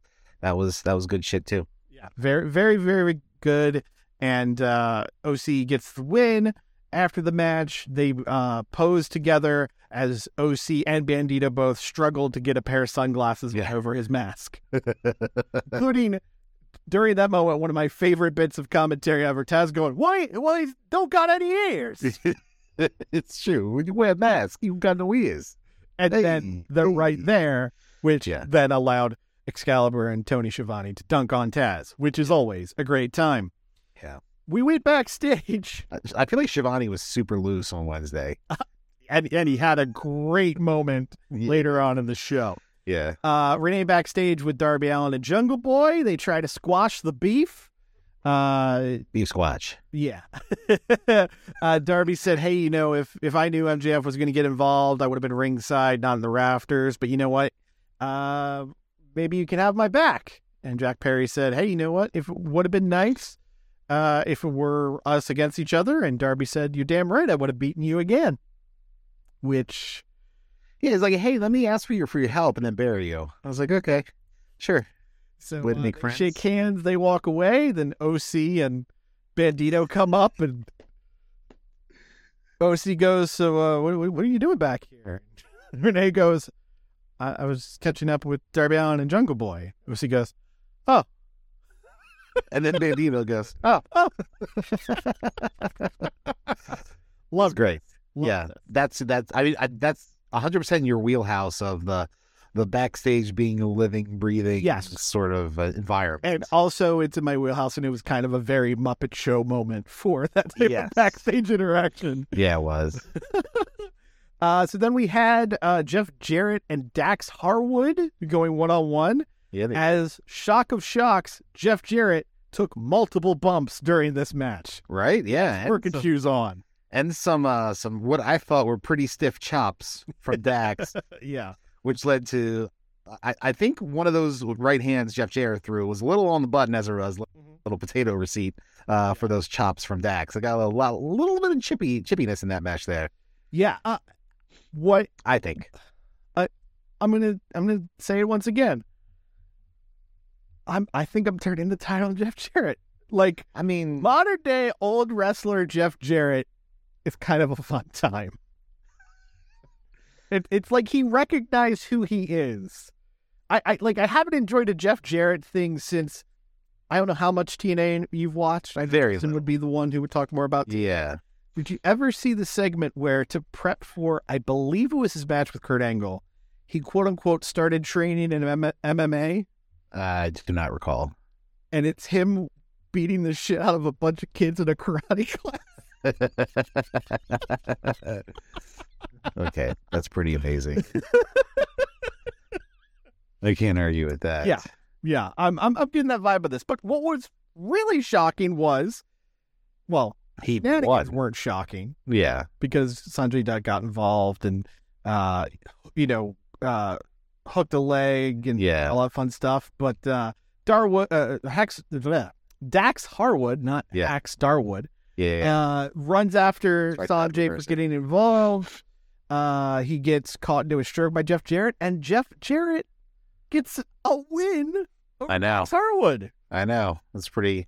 that was that was good shit too. Yeah, very, very, very good. And uh, OC gets the win. After the match, they uh, pose together as OC and Bandito both struggled to get a pair of sunglasses Yeah. over his mask, including during that moment one of my favorite bits of commentary ever. Taz going, "Why? Why don't got any ears?" it's true. When you wear a mask, you got no ears. And Hey, then they're hey. right there, which Yeah. then allowed Excalibur and Tony Schiavone to dunk on Taz, which is always a great time. Yeah. We went backstage. I- I feel like Schiavone was super loose on Wednesday. and and he had a great moment later on in the show. Yeah. Uh, Renee backstage with Darby Allin and Jungle Boy. They try to squash the beef. Uh, Beef squash. yeah. uh, Darby said, "Hey, you know, if if I knew MJF was going to get involved, I would have been ringside, not in the rafters. But you know what? Uh, maybe you can have my back." And Jack Perry said, "Hey, you know what? If it would have been nice, uh, if it were us against each other." And Darby said, "You're damn right. I would have beaten you again." Which Yeah, he's like, hey, let me ask for your for your help and then bury you. I was like, okay, sure. So Would uh, make friends. shake hands, they walk away. Then OC and Bandito come up, and OC goes, "So, uh, what, what what are you doing back here?" Renee goes, I, "I was catching up with Darby Allin and Jungle Boy." OC goes, "Oh, And then Bandito goes, oh, oh." Love great. Love yeah, it. that's that's. I mean, I, that's hundred percent your wheelhouse of the the backstage being a living, breathing, Yes. sort of uh, environment. And also, it's in my wheelhouse, and it was kind of a very Muppet Show moment for that type Yes. of backstage interaction. yeah, it was. Uh, so then we had uh, Jeff Jarrett and Dax Harwood going one on one. Yeah, they, As shock of shocks, Jeff Jarrett took multiple bumps during this match. right. Yeah, Working some, shoes on. And some uh some what I thought were pretty stiff chops from Dax, Yeah. which led to. I, I think one of those right hands Jeff Jarrett threw was a little on the button as a was little potato receipt uh, for those chops from Dax. I got a lot, little bit of chippy chippiness in that match there. Yeah. Uh, what I think. I'm gonna I'm gonna say it once again. I'm I think I'm turning the title on Jeff Jarrett. Like I mean, modern day old wrestler Jeff Jarrett is kind of a fun time. It, it's like he recognized who he is. I, I like I haven't enjoyed a Jeff Jarrett thing since I don't know how much TNA you've watched. I Very Jason would be the one who would talk more about. yeah. Did you ever see the segment where to prep for I believe it was his match with Kurt Angle, he quote unquote started training in M- MMA I do not recall. and it's him beating the shit out of a bunch of kids in a karate class. Okay, that's pretty amazing. I can't argue with that. Yeah. Yeah, I'm, I'm I'm getting that vibe of this. But what was really shocking was, well, he shenanigans won. weren't shocking Yeah, because Sanjay Dutt got involved and, uh, you know, uh, hooked a leg and Yeah. all that fun stuff. But uh, Darwood, uh, Hex, bleh, Dax Harwood, not Yeah. Hax Darwood, yeah. uh, runs after that Sanjay for getting involved. Uh, he gets caught into a stroke by Jeff Jarrett, and Jeff Jarrett gets a win. I know. Dax Harwood. I know. That's pretty.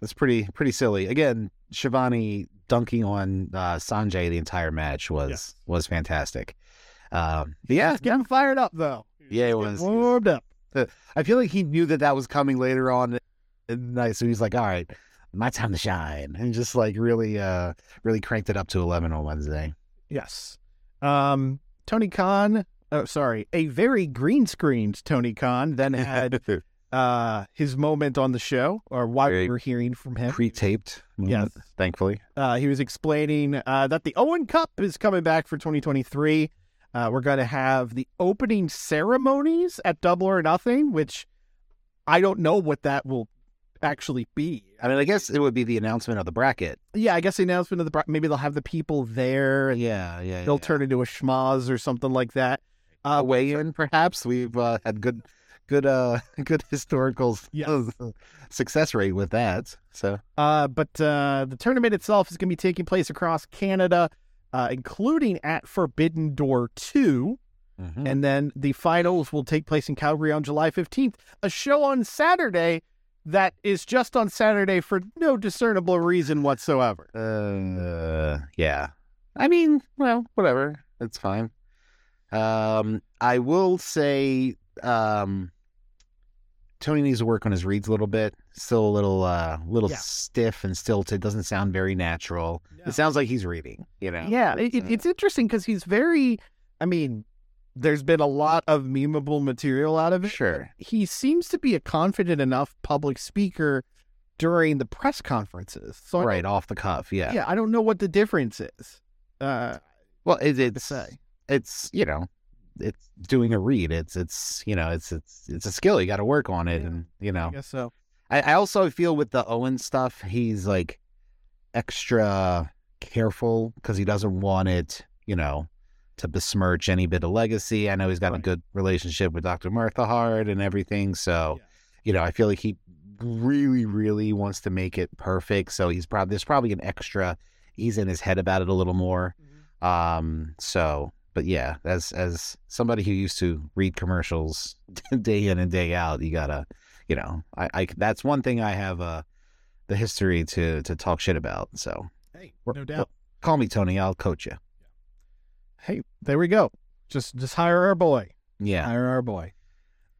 That's pretty pretty silly. Again, Schiavone dunking on uh, Sanjay the entire match was Yes. was fantastic. Um, yeah, He's getting fired up though. Yeah, it was- warmed up. I feel like he knew that that was coming later on in the night, so he's like, "All right, my time to shine," and just like really, uh, really cranked it up to eleven on Wednesday. Yes. Um, Tony Khan. Oh, sorry, a very green screened Tony Khan then had uh his moment on the show, or why we were hearing from him. Pre-taped, Yes. thankfully. Uh, he was explaining uh, that the Owen Cup is coming back for 2023. Uh, we're going to have the opening ceremonies at Double or Nothing, which I don't know what that will actually be. I mean, I guess it would be the announcement of the bracket. Yeah, I guess the announcement of the bra- maybe they'll have the people there. Yeah, yeah. They'll turn into a schmoz or something like that. Uh, weigh in, perhaps. We've uh, had good, good, uh, good historical Yes. success rate with that. So Uh, but uh, the tournament itself is going to be taking place across Canada, uh, including at Forbidden Door 2. mhm. And then the finals will take place in Calgary on July 15th. A show on Saturday that is just on Saturday for no discernible reason whatsoever. Uh, yeah. I mean, well, whatever. It's fine. Um, I will say, um, Tony needs to work on his reads a little bit. Still a little, uh, little Yeah. stiff and stilted. Doesn't sound very natural. It sounds like he's reading. You know. Yeah, it, it- uh, it's interesting because he's very, I mean, there's been a lot of memeable material out of it. Sure. He seems to be a confident enough public speaker during the press conferences. So right off the cuff. Yeah. yeah, I don't know what the difference is. Uh, Well, it, it's say. it's you know, it's doing a read. It's it's you know, it's it's it's a skill. You got to work on it, Yeah. and you I know, guess so. I, I also feel with the Owen stuff, he's like extra careful because he doesn't want it, you know, to besmirch any bit of legacy. I know he's got a good relationship with Dr. Martha Hart and everything. So, Yeah. you know, I feel like he really, really wants to make it perfect. So he's probably there's probably an extra. He's in his head about it a little more. Um. So, but yeah, as as somebody who used to read commercials day in and day out, you gotta, you know, I, I that's one thing I have uh the history to to talk shit about. So Hey, no doubt. call me Tony. I'll coach you. Hey, there we go. Just just hire our boy. Yeah, Hire our boy.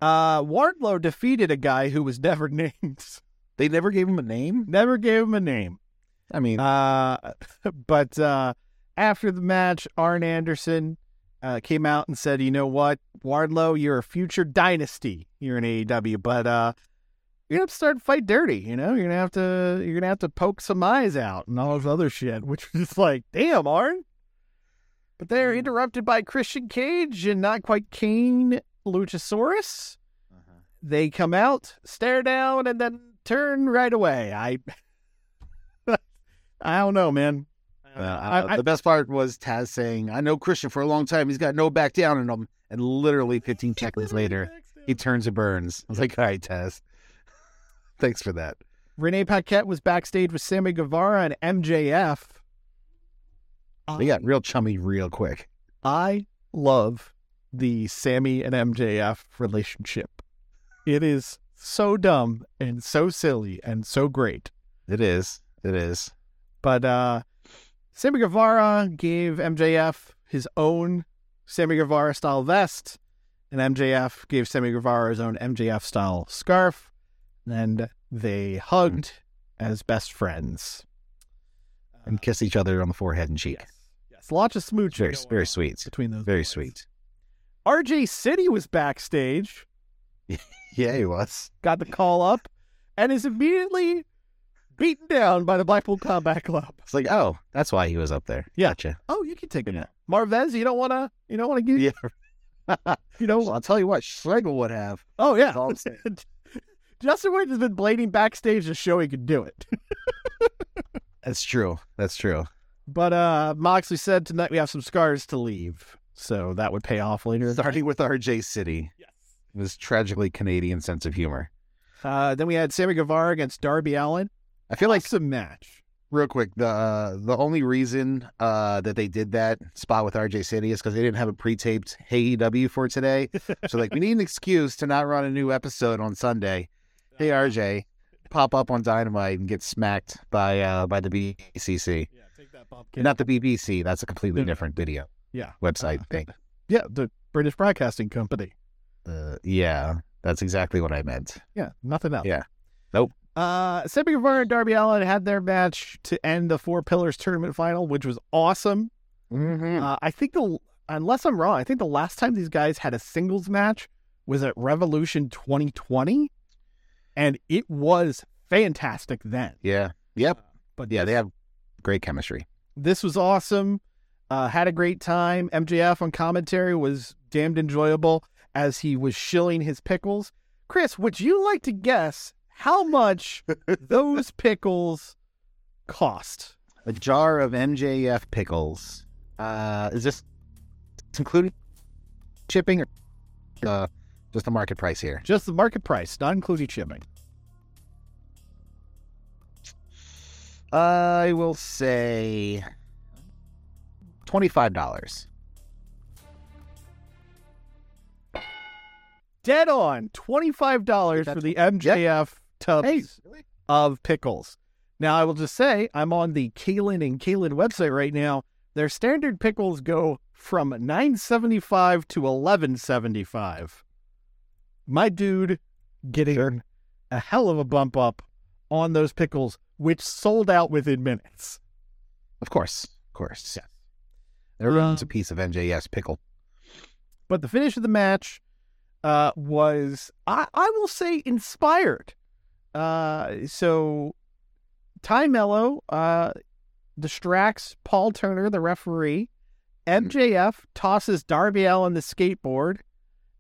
Uh, Wardlow defeated a guy who was never named. they never gave him a name. never gave him a name. I mean, Uh, but uh, after the match, Arn Anderson uh, came out and said, "You know what, Wardlow, you're a future dynasty. You're in AEW, but uh, you're gonna have to start to fight dirty. You know, you're gonna have to you're gonna have to poke some eyes out and all this other shit." Which was just like, "Damn, Arn." But they're interrupted by Christian Cage and not quite Kane Luchasaurus. They come out, stare down, and then turn right away. I, I don't know, man. uh, I- I- the best part was Taz saying, "I know Christian for a long time. He's got no back down in him." And literally 15 seconds later, he turns and burns. I was like, "All right, Taz, thanks for that." Renee Paquette was backstage with Sammy Guevara and MJF. They got real chummy real quick. I love the Sammy and MJF relationship. It is so dumb and so silly and so great. It is. It is. But uh Sammy Guevara gave MJF his own Sammy Guevara style vest, and MJF gave Sammy Guevara his own MJF style scarf, and they hugged as best friends. And kiss each other on the forehead and cheek. Yes, yes, lots of smooching. Very, very sweet. between those. Very boys. sweet. RJ City was backstage, Yeah, he was. got the call up, and is immediately beaten down by the Blackpool Combat Club. It's like, oh, that's why he was up there. Yeah. Gotcha. Oh, you can take it Yeah. now. Marvez, you don't wanna you don't wanna give Yeah. You know, I'll tell you what, Schlegel would have. oh yeah. All Justin Wade has been blading backstage to show he could do it. That's true. That's true. But uh Moxley said tonight we have some scars to leave. So that would pay off later. Starting with RJ City. Yes. This tragically Canadian sense of humor. Uh, then we had Sammy Guevara against Darby Allin. I feel like Awesome match. real quick, the uh, the only reason uh, that they did that spot with RJ City is because they didn't have a pre-taped AEW for today. so like, we need an excuse to not run a new episode on Sunday. Hey RJ, pop up on Dynamite and get smacked by uh, by the BCC, Yeah, take that not the BBC. That's a completely No. different video yeah. website thing. Yeah, the British Broadcasting Company. Uh, yeah, that's exactly what I meant. Yeah, nothing else. Yeah. Nope. Uh, Sammy Guevara and Darby Allin had their match to end the Four Pillars tournament final, which was awesome. Mm-hmm. Uh, I think the unless I'm wrong, I think the last time these guys had a singles match was at Revolution 2020, and it was fantastic then. yeah. Yep. But Yeah, this, they have great chemistry. this was awesome. Uh, had a great time. MJF on commentary was damned enjoyable as he was shilling his pickles. Chris, would you like to guess how much those pickles cost? A jar of MJF pickles. Uh, is this including shipping or uh, just the market price here? Just the market price, not including shipping. I will say twenty-five dollars. Dead on $25 for the MJF tubs Hey, of pickles. Now, I will just say, I'm on the Kalen and Kalen website right now. Their standard pickles go from 975 to 1175. My dude getting a hell of a bump up on those pickles, which sold out within minutes. of course, of course. Everyone's a Um, piece of MJF's pickle. But the finish of the match uh, was, I, I will say, inspired. Uh, so Tay Melo uh, distracts Paul Turner, the referee. MJF tosses Darby Allin the skateboard.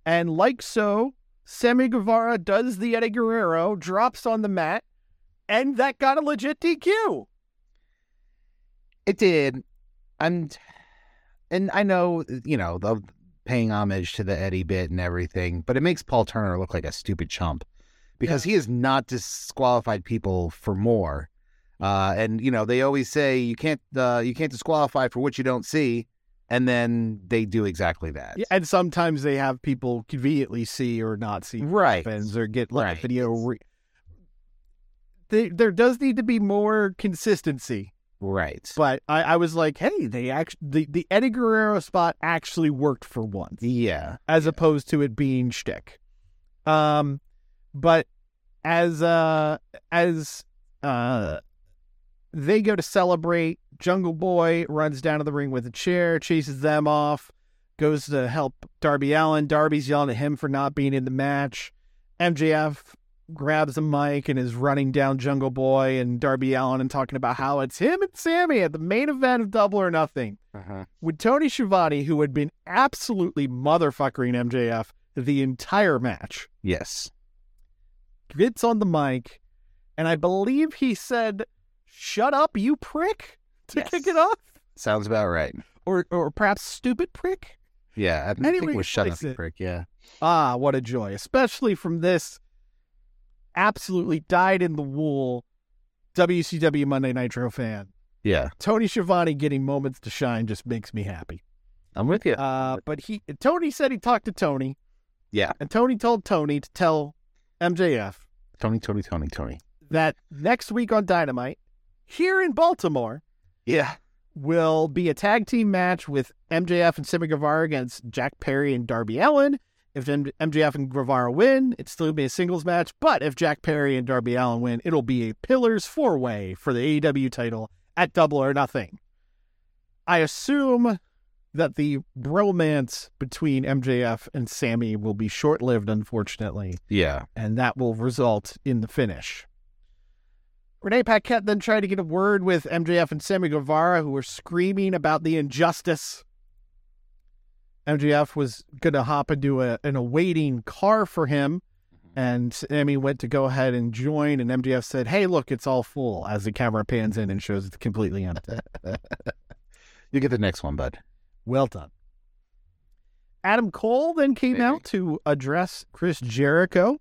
And like so, Sammy Guevara does the Eddie Guerrero, drops on the mat, and that got a legit DQ. It did, and and I know you know the paying homage to the Eddie bit and everything, but it makes Paul Turner look like a stupid chump because he has not disqualified people for more. Uh, and you know they always say you can't uh, you can't disqualify for what you don't see, and then they do exactly that. Yeah, and sometimes they have people conveniently see or not see Right. happens or get like Right. video. Re- there does need to be more consistency, Right. but I, I was like, hey, they actually the, the Eddie Guerrero spot actually worked for once, Yeah. as opposed to it being shtick. Um, but as uh as uh they go to celebrate, Jungle Boy runs down to the ring with a chair, chases them off, goes to help Darby Allin. Darby's yelling at him for not being in the match. MJF grabs a mic and is running down Jungle Boy and Darby Allin and talking about how it's him and Sammy at the main event of Double or Nothing Uh-huh. with Tony Schiavone, who had been absolutely motherfuckering MJF the entire match, Yes. gets on the mic, and I believe he said, "Shut up, you prick," to Yes. kick it off, Sounds about right. or or perhaps stupid prick. Yeah. I think Anyway, it was shut up, it. prick. Yeah. Ah, what a joy, especially from this absolutely died in the wool WCW Monday Nitro fan. Yeah. Tony Schiavone getting moments to shine just makes me happy. I'm with you. Uh, but he Tony said he talked to Tony, yeah. and Tony told Tony to tell MJF Tony, Tony, Tony, Tony. that next week on Dynamite, here in Baltimore, Yeah. will be a tag team match with MJF and Sammy Guevara against Jack Perry and Darby Allin. If MJF and Guevara win, it's still be a singles match. But if Jack Perry and Darby Allin win, it'll be a Pillars four way for the AEW title at Double or Nothing. I assume that the bromance between MJF and Sammy will be short lived, unfortunately Yeah. and that will result in the finish. Renee Paquette then tried to get a word with MJF and Sammy Guevara, who were screaming about the injustice. MJF was gonna hop into a an awaiting car for him, mm-hmm. and Sammy went to go ahead and join, and MJF said, "Hey, look, it's all full." As the camera pans in and shows it's completely empty. You get the next one, bud. Well done. Adam Cole then came Maybe. out to address Chris Jericho,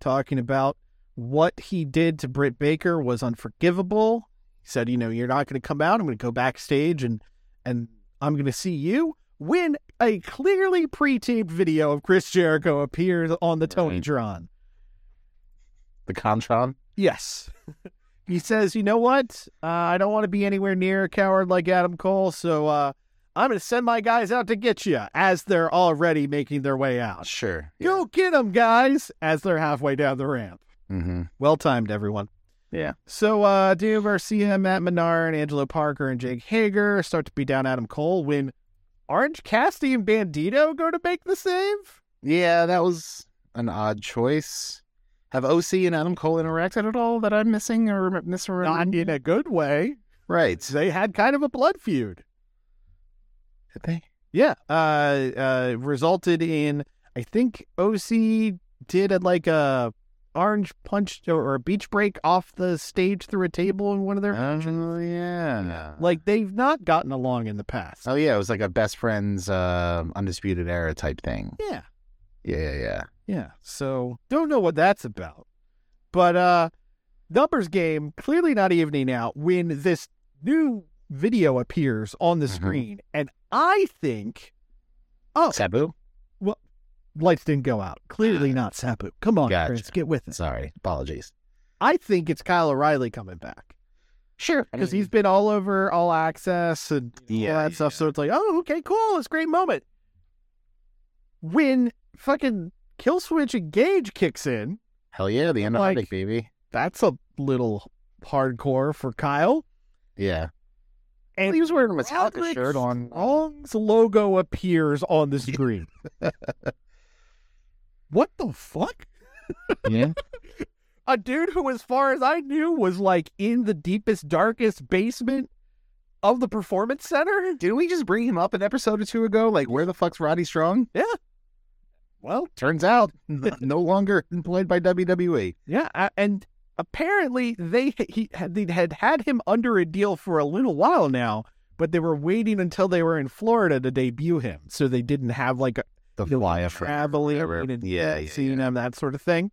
talking about what he did to Britt Baker was unforgivable. He said, "You know, you're not going to come out. I'm going to go backstage and and I'm going to see you." When a clearly pre-taped video of Chris Jericho appears on the Tony. Tron. The Contron. Yes. he says, you know what? Uh, I don't want to be anywhere near a coward like Adam Cole, so uh, I'm going to send my guys out to get you as they're already making their way out. Sure. Go get them, guys, as they're halfway down the ramp. Mm-hmm. Well timed, everyone. Yeah. So, uh, Daniel Garcia, Matt Menard, Angelo Parker, and Jake Hager start to beat down Adam Cole when Orange Cassidy and Bandito go to make the save. Yeah, that was an odd choice. Have OC and Adam Cole interacted at all that I'm missing or Not in a good way. Right. They had kind of a blood feud. Did they? Yeah, uh, uh, resulted in I think OC did a, like a orange punch or a beach break off the stage through a table in one of their Oh, yeah. like they've not gotten along in the past. Oh, yeah. It was like a best friends, uh, undisputed era type thing. Yeah, Yeah, yeah, yeah. yeah. So don't know what that's about, but uh, numbers game clearly not evening out when this new video appears on the Mhm. screen, and I think, oh, Sabu? Lights didn't go out. Clearly ah. not Sabu. Come on, Gotcha. Chris, get with it. Sorry. Apologies. I think it's Kyle O'Reilly coming back Sure. because he's been all over All Access and Yeah, all that stuff. So it's like, oh, okay, cool. It's a great moment. When fucking Kill Switch Engage kicks in, Hell yeah. The end of Like- Heartache, baby. that's a little hardcore for Kyle. Yeah. And he was wearing a Metallica Roderick shirt on. Strong's logo appears on the screen. what the fuck? Yeah. A dude who, as far as I knew, was like in the deepest, darkest basement of the performance center. Didn't we just bring him up an episode or two ago? Like, where the fuck's Roddy Strong? Yeah. Well, Turns out, no longer employed by. WWE. yeah, and apparently they he had they had had him under a deal for a little while now, but they were waiting until they were in Florida to debut him, so they didn't have like a The you know, fly for traveling whatever. and Yeah, yeah, seeing yeah. him that sort of thing.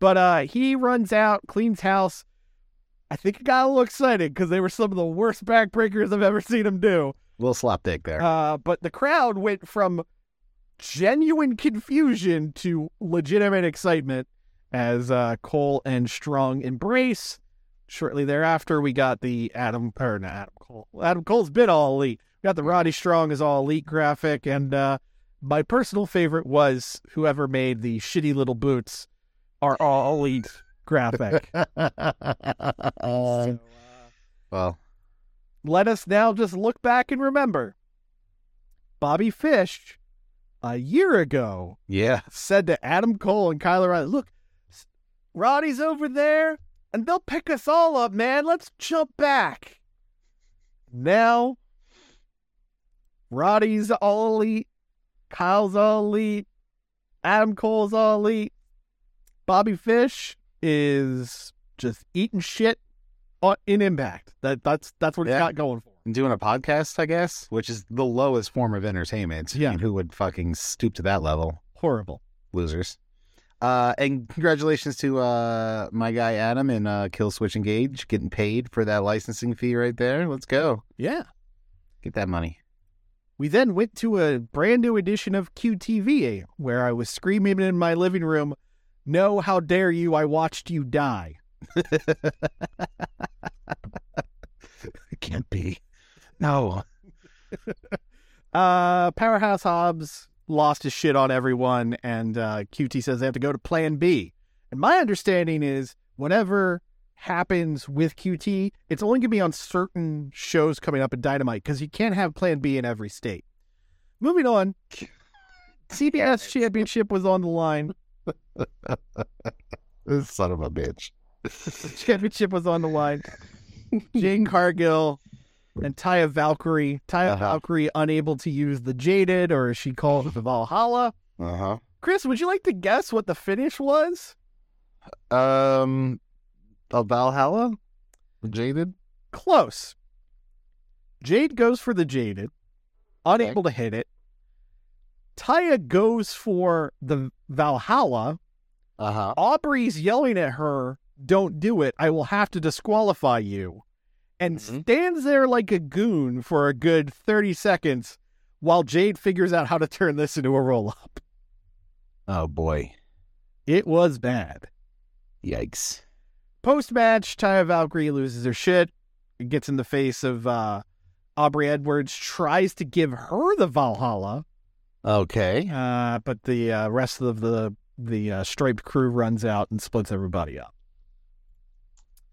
But uh, he runs out, cleans house. I think he got a little excited because they were some of the worst backbreakers I've ever seen him do. little slap dick there. Uh, but the crowd went from genuine confusion to legitimate excitement as uh, Cole and Strong embrace. Shortly thereafter, we got the Adam or not Adam Cole. Adam Cole's been all elite. We got the Roddy Strong is all elite graphic, and uh, my personal favorite was whoever made the shitty little boots are all elite graphic. So, uh, well, let us now just look back and remember Bobby Fish a year ago yeah. said to Adam Cole and Kyle O'Reilly, look, Roddy's over there and they'll pick us all up, man. Let's jump back. Now, Roddy's all elite, Kyle's all elite, Adam Cole's all elite. Bobby Fish is just eating shit in Impact. That that's that's what he's Yeah. got going for. him. And doing a podcast, I guess, which is the lowest form of entertainment. Yeah. And who would fucking stoop to that level? Horrible. Losers. Uh, and congratulations to uh, my guy Adam and uh, Kill Switch Engage getting paid for that licensing fee right there. Let's go. Yeah. Get that money. We then went to a brand new edition of QTV where I was screaming in my living room, No, how dare you? I watched you die. It can't be. No. Uh, Powerhouse Hobbs lost his shit on everyone, and uh, QT says they have to go to Plan B. And my understanding is whatever happens with QT, it's only going to be on certain shows coming up in Dynamite because you can't have Plan B in every state. Moving on, TBS Championship was on the line. This son of a bitch. championship was on the line. Jade Cargill and Taya Valkyrie. Taya Uh-huh. Valkyrie unable to use the Jaded, or as she calls it, the Valhalla. Uh huh. Chris, would you like to guess what the finish was? Um, a Valhalla, jaded. Close. Jade goes for the Jaded, unable to hit it. Taya goes for the Valhalla. Uh huh. Aubrey's yelling at her, Don't do it. I will have to disqualify you. And Mhm. stands there like a goon for a good 30 seconds while Jade figures out how to turn this into a roll up. Oh boy. It was bad. Yikes. Post match, Taya Valkyrie loses her shit. It gets in the face of uh, Aubrey Edwards, tries to give her the Valhalla, Okay. uh, but the uh, rest of the the uh, striped crew runs out and splits everybody up.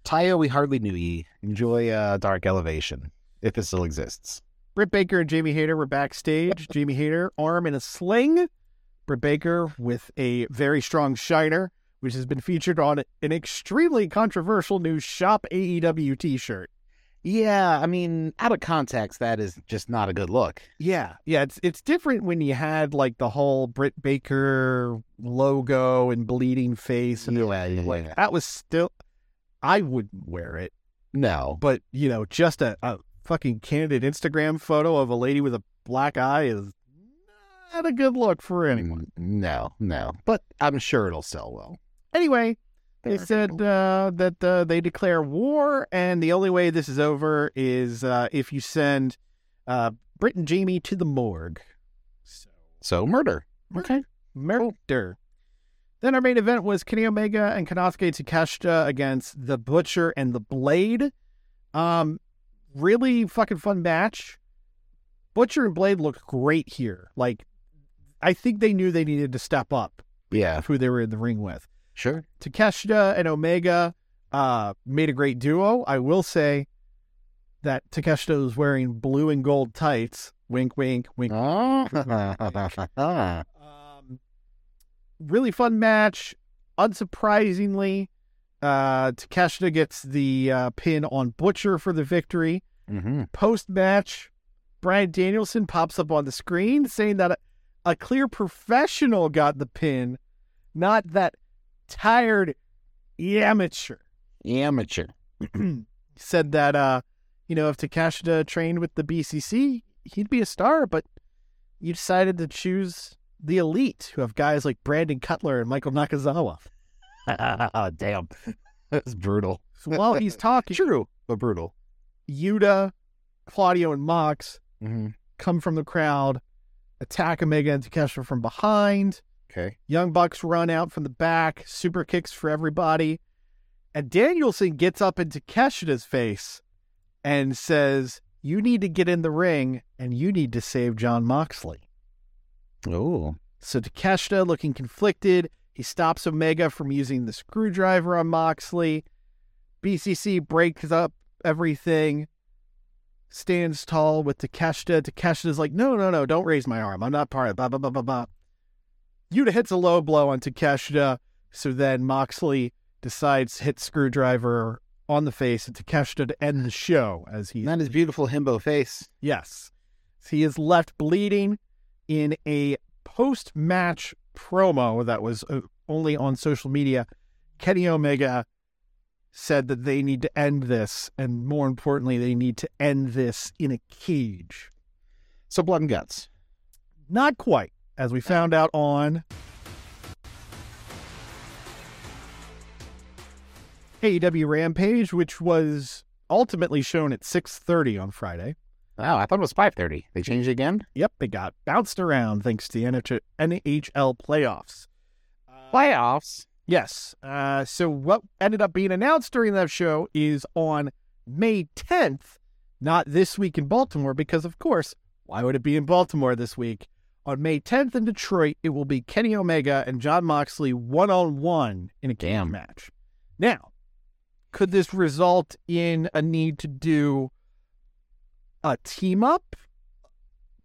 Taya, we hardly knew ye. Enjoy uh, Dark Elevation, if it still exists. Britt Baker and Jamie Hayter were backstage. Jamie Hayter, arm in a sling. Britt Baker with a very strong shiner, which has been featured on an extremely controversial new Shop AEW t shirt. Yeah, I mean, out of context, that is just not a good look. Yeah, yeah, it's it's different when you had like the whole Britt Baker logo and bleeding face, and Yeah, yeah, like yeah. that was still. I wouldn't wear it, No. but you know, just a, a fucking candid Instagram photo of a lady with a black eye is not a good look for anyone. No, no. But I'm sure it'll sell well. Anyway, they said uh, that uh, they declare war, and the only way this is over is uh, if you send uh, Britt and Jamie to the morgue. So. So murder. Okay. Murder. Then our main event was Kenny Omega and Konosuke Takeshita against the Butcher and the Blade. Um, really fucking fun match. Butcher and Blade looked great here. Like, I think they knew they needed to step up Yeah. who they were in the ring with. Sure. Takeshita and Omega uh, made a great duo. I will say that Takeshita was wearing blue and gold tights. Wink, wink, wink. Oh. Um, really fun match. Unsurprisingly, uh, Takeshita gets the uh, pin on Butcher for the victory. hmm Post match, Bryan Danielson pops up on the screen saying that a, a clear professional got the pin, not that tired amateur. Amateur. Said that, uh, you know, if Takeshita trained with the BCC, he'd be a star, but you decided to choose the elite, who have guys like Brandon Cutler and Michael Nakazawa. oh, damn. That's brutal. So while he's talking, True, but brutal. Yuta, Claudio, and Mox hmm come from the crowd, attack Omega and Takeshita from behind. Okay. Young Bucks run out from the back, super kicks for everybody. And Danielson gets up into Takeshita's face and says, You need to get in the ring and you need to save Jon Moxley. Oh. So Takeshita, looking conflicted, he stops Omega from using the screwdriver on Moxley. BCC breaks up everything, stands tall with Takeshita. Takeshita's like, no, no, no, don't raise my arm. I'm not part of it. Blah, blah, blah, blah, blah. Yuta hits a low blow on Takeshita. So then Moxley decides to hit screwdriver on the face of Takeshita to end the show as he Not his beautiful himbo face. Yes. He is left bleeding in a post match promo that was uh, only on social media. Kenny Omega said that they need to end this, and more importantly, they need to end this in a cage. So blood and guts. Not quite, as we found out on AEW Rampage, which was ultimately shown at 6:30 on Friday. Wow, I thought it was 5:30. They changed it again. Yep, it got bounced around thanks to the NHL playoffs. Playoffs. Yes. Uh, so what ended up being announced during that show is on May 10th, not this week in Baltimore, because of course, why would it be in Baltimore this week? On May 10th in Detroit, it will be Kenny Omega and Jon Moxley one on one in a cage match. Now, could this result in a need to do a team up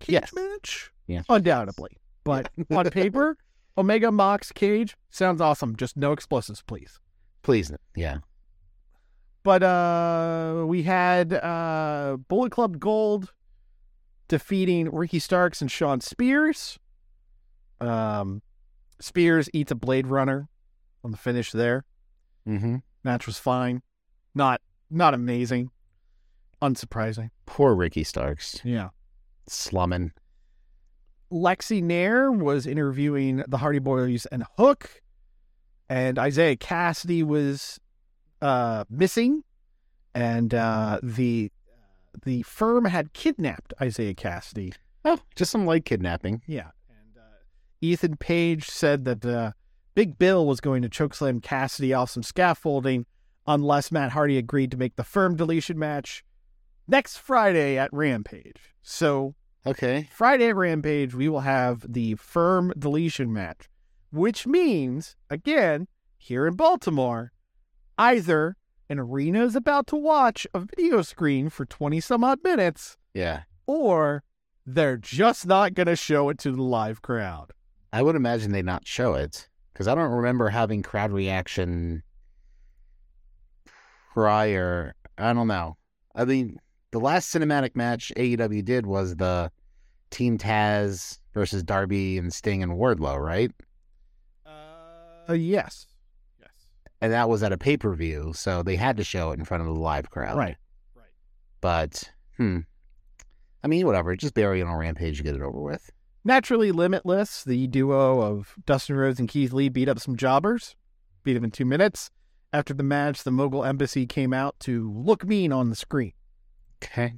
cage Yes. match? Yeah. Undoubtedly. But on paper, Omega Mox Cage sounds awesome. Just no explosives, please. Please. Yeah. But uh, we had uh, Bullet Club Gold defeating Ricky Starks and Shawn Spears. Um, Spears eats a Blade Runner on the finish there. Mm-hmm. Match was fine, not not amazing, unsurprising. Poor Ricky Starks. Yeah. Slumming. Lexy Nair was interviewing the Hardy Boys and Hook, and Isiah Kassidy was uh, missing, and uh, the the firm had kidnapped Isiah Kassidy. Oh, just some light kidnapping. Yeah, and uh, Ethan Page said that uh, Big Bill was going to chokeslam Kassidy off some scaffolding unless Matt Hardy agreed to make the firm deletion match next Friday at Rampage. So Okay. Friday at Rampage, we will have the firm deletion match, which means, again, here in Baltimore, either an arena is about to watch a video screen for 20 some odd minutes, Yeah. or they're just not going to show it to the live crowd. I would imagine they not show it because I don't remember having crowd reaction prior. I don't know. I mean, the last cinematic match AEW did was the Team Taz versus Darby and Sting and Wardlow, right? Uh. Yes. And that was at a pay per view, so they had to show it in front of the live crowd. Right. Right. But, hmm. I mean, whatever. Just bury it on Rampage, get it over with. Naturally Limitless, the duo of Dustin Rhodes and Keith Lee beat up some jobbers, beat them in two minutes. After the match, the Mogul Embassy came out to look mean on the screen. Okay.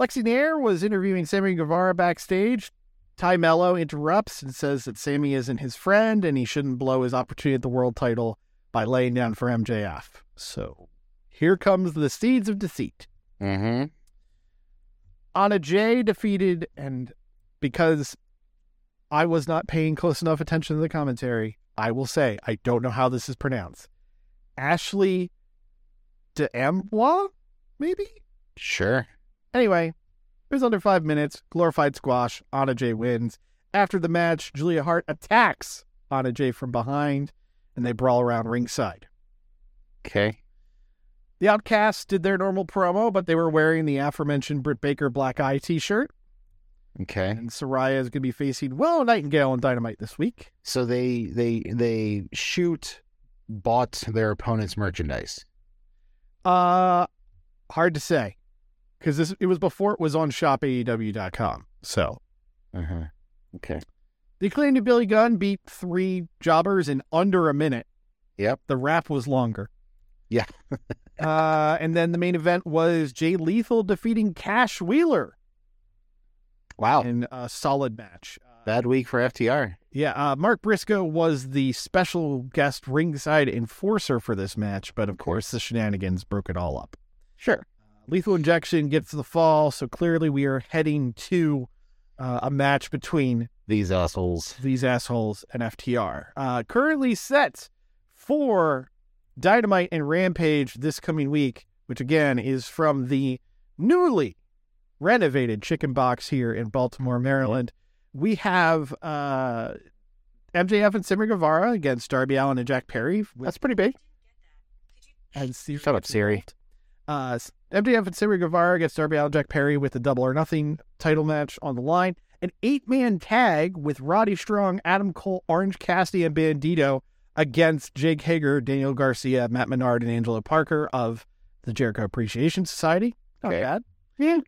Lexy Nair was interviewing Sammy Guevara backstage. Tay Melo interrupts and says that Sammy isn't his friend and he shouldn't blow his opportunity at the world title by laying down for MJF. So here comes the seeds of deceit. Mm-hmm. Anna Jay defeated, and because I was not paying close enough attention to the commentary, I will say I don't know how this is pronounced. Ashley D'Amboise, maybe? Sure. Anyway, it was under five minutes. Glorified squash. Anna Jay wins. After the match, Julia Hart attacks Anna Jay from behind, and they brawl around ringside. Okay. The Outcasts did their normal promo, but they were wearing the aforementioned Britt Baker Black Eye t shirt. Okay. And Saraya is going to be facing Willow Nightingale on Dynamite this week. So they they they shoot bought their opponent's merchandise. Uh, hard to say because this it was before it was on shopaew.com. So Uh-huh. Okay. The acclaimed to Billy Gunn beat three jobbers in under a minute. Yep. The rap was longer. Yeah. uh, and then the main event was Jay Lethal defeating Cash Wheeler Wow. in a solid match. Uh, Bad week for FTR. yeah, uh, Mark Briscoe was the special guest ringside enforcer for this match, but of course the shenanigans broke it all up. Sure. Lethal Injection gets the fall, so clearly we are heading to uh, a match between These assholes. these assholes and FTR. Uh, currently set for Dynamite and Rampage this coming week, which again is from the newly renovated Chicken Box here in Baltimore, Maryland. We have uh, MJF and Sammy Guevara against Darby Allin and Jack Perry. That's pretty big. And Siri Shut up, Siri. Uh, MJF and Sammy Guevara against Darby Allin and Jack Perry with the Double or Nothing title match on the line. An eight-man tag with Roddy Strong, Adam Cole, Orange Cassidy, and Bandito against Jake Hager, Daniel Garcia, Matt Menard, and Angelo Parker of the Jericho Appreciation Society. Not Okay. bad. Yeah.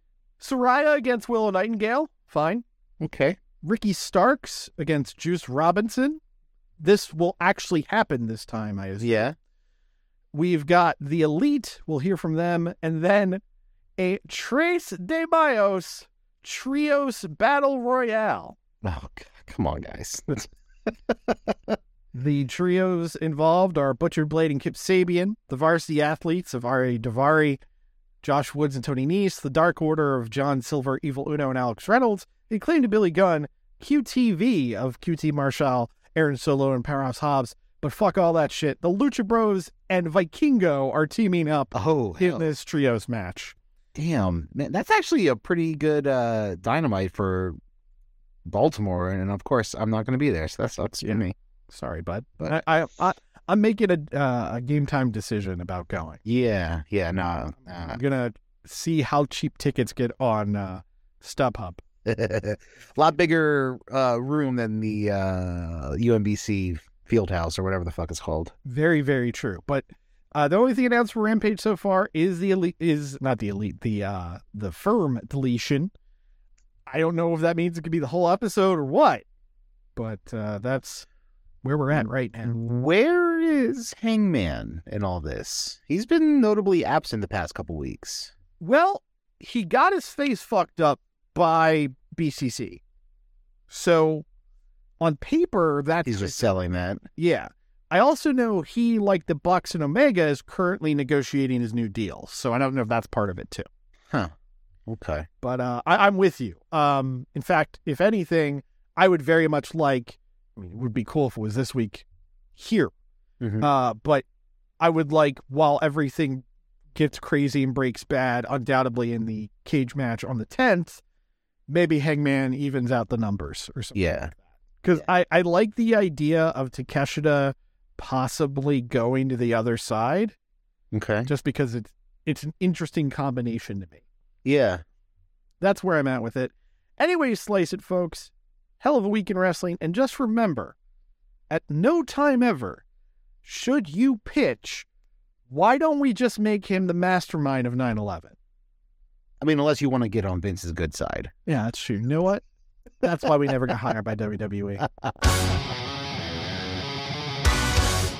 Saraya against Willow Nightingale. Fine. Okay. Ricky Starks against Juice Robinson. This will actually happen this time, I assume. Yeah. We've got the Elite. We'll hear from them. And then a Trace de Mayos Trios Battle Royale. Oh, come on, guys. The trios involved are Butcher Blade and Kip Sabian, the varsity athletes of Ari Daivari, Josh Woods and Tony Nese, the Dark Order of John Silver, Evil Uno, and Alex Reynolds, the acclaimed Billy Gunn, QTV of QT Marshall, Aaron Solo, and Powerhouse Hobbs. But fuck all that shit. The Lucha Bros and Vikingo are teaming up oh, in hell. this trios match. Damn. Man, that's actually a pretty good uh, dynamite for Baltimore. And of course, I'm not going to be there. So that sucks Yeah. for me. Sorry, bud. But- I, I, I, I'm making a uh, a game time decision about going. Yeah, yeah, no. I'm Uh, gonna see how cheap tickets get on uh, StubHub. a lot bigger uh, room than the uh, UMBC Fieldhouse or whatever the fuck it's called. Very, very true. But uh, the only thing announced for Rampage so far is the elite is not the elite the uh the firm deletion. I don't know if that means it could be the whole episode or what, but uh, that's where we're at right now. Where is Hangman in all this? He's been notably absent the past couple weeks. Well, he got his face fucked up by BCC, so on paper that's He's just selling that. Yeah. I also know he, like the Bucks and Omega, is currently negotiating his new deal. So I don't know if that's part of it too. Huh. Okay. But uh, I, I'm with you. Um, in fact, if anything, I would very much like. I mean, it would be cool if it was this week here. Mhm. Uh, but I would like while everything gets crazy and breaks bad, undoubtedly in the cage match on the tenth, maybe Hangman evens out the numbers or something. Yeah. because I, I like the idea of Takeshita possibly going to the other side Okay. just because it's it's an interesting combination to me. Yeah. That's where I'm at with it. Anyway, slice it, folks. Hell of a week in wrestling, and just remember, at no time ever should you pitch. Why don't we just make him the mastermind of 9/11? I mean, unless you want to get on Vince's good side. Yeah, that's true. You know what? That's why we never got hired by. WWE.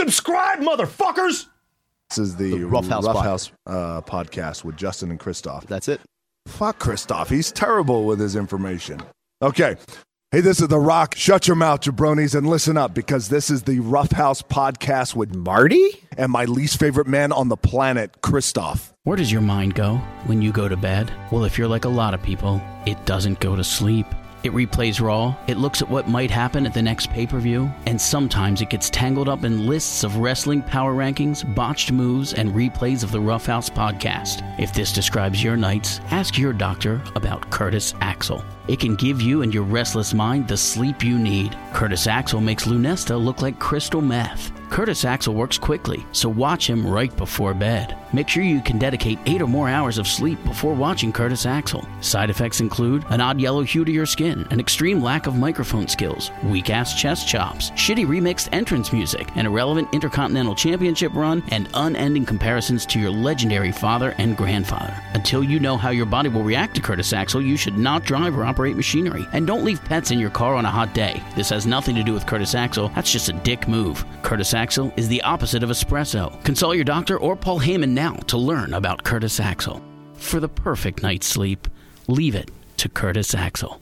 Subscribe, motherfuckers! This is the, The Rough House Pod- House uh, podcast with Justin and Christoph. That's it. Fuck Christoph. He's terrible with his information. Okay. Hey, this is The Rock. Shut your mouth, jabronis, and listen up because this is the Rough House podcast with Marty and my least favorite man on the planet, Christoph. Where does your mind go when you go to bed? Well, if you're like a lot of people, it doesn't go to sleep. It replays Raw, it looks at what might happen at the next pay per view, and sometimes it gets tangled up in lists of wrestling power rankings, botched moves, and replays of the Rough House podcast. If this describes your nights, ask your doctor about Curtis Axel. It can give you and your restless mind the sleep you need. Curtis Axel makes Lunesta look like crystal meth. Curtis Axel works quickly, so watch him right before bed. Make sure you can dedicate eight or more hours of sleep before watching Curtis Axel. Side effects include an odd yellow hue to your skin, an extreme lack of microphone skills, weak ass chest chops, shitty remixed entrance music, an irrelevant Intercontinental Championship run, and unending comparisons to your legendary father and grandfather. Until you know how your body will react to Curtis Axel, you should not drive or operate machinery. And don't leave pets in your car on a hot day. This has nothing to do with Curtis Axel, that's just a dick move. Curtis Axel is the opposite of espresso. Consult your doctor or Paul Heyman now to learn about Curtis Axel. For the perfect night's sleep, leave it to Curtis Axel.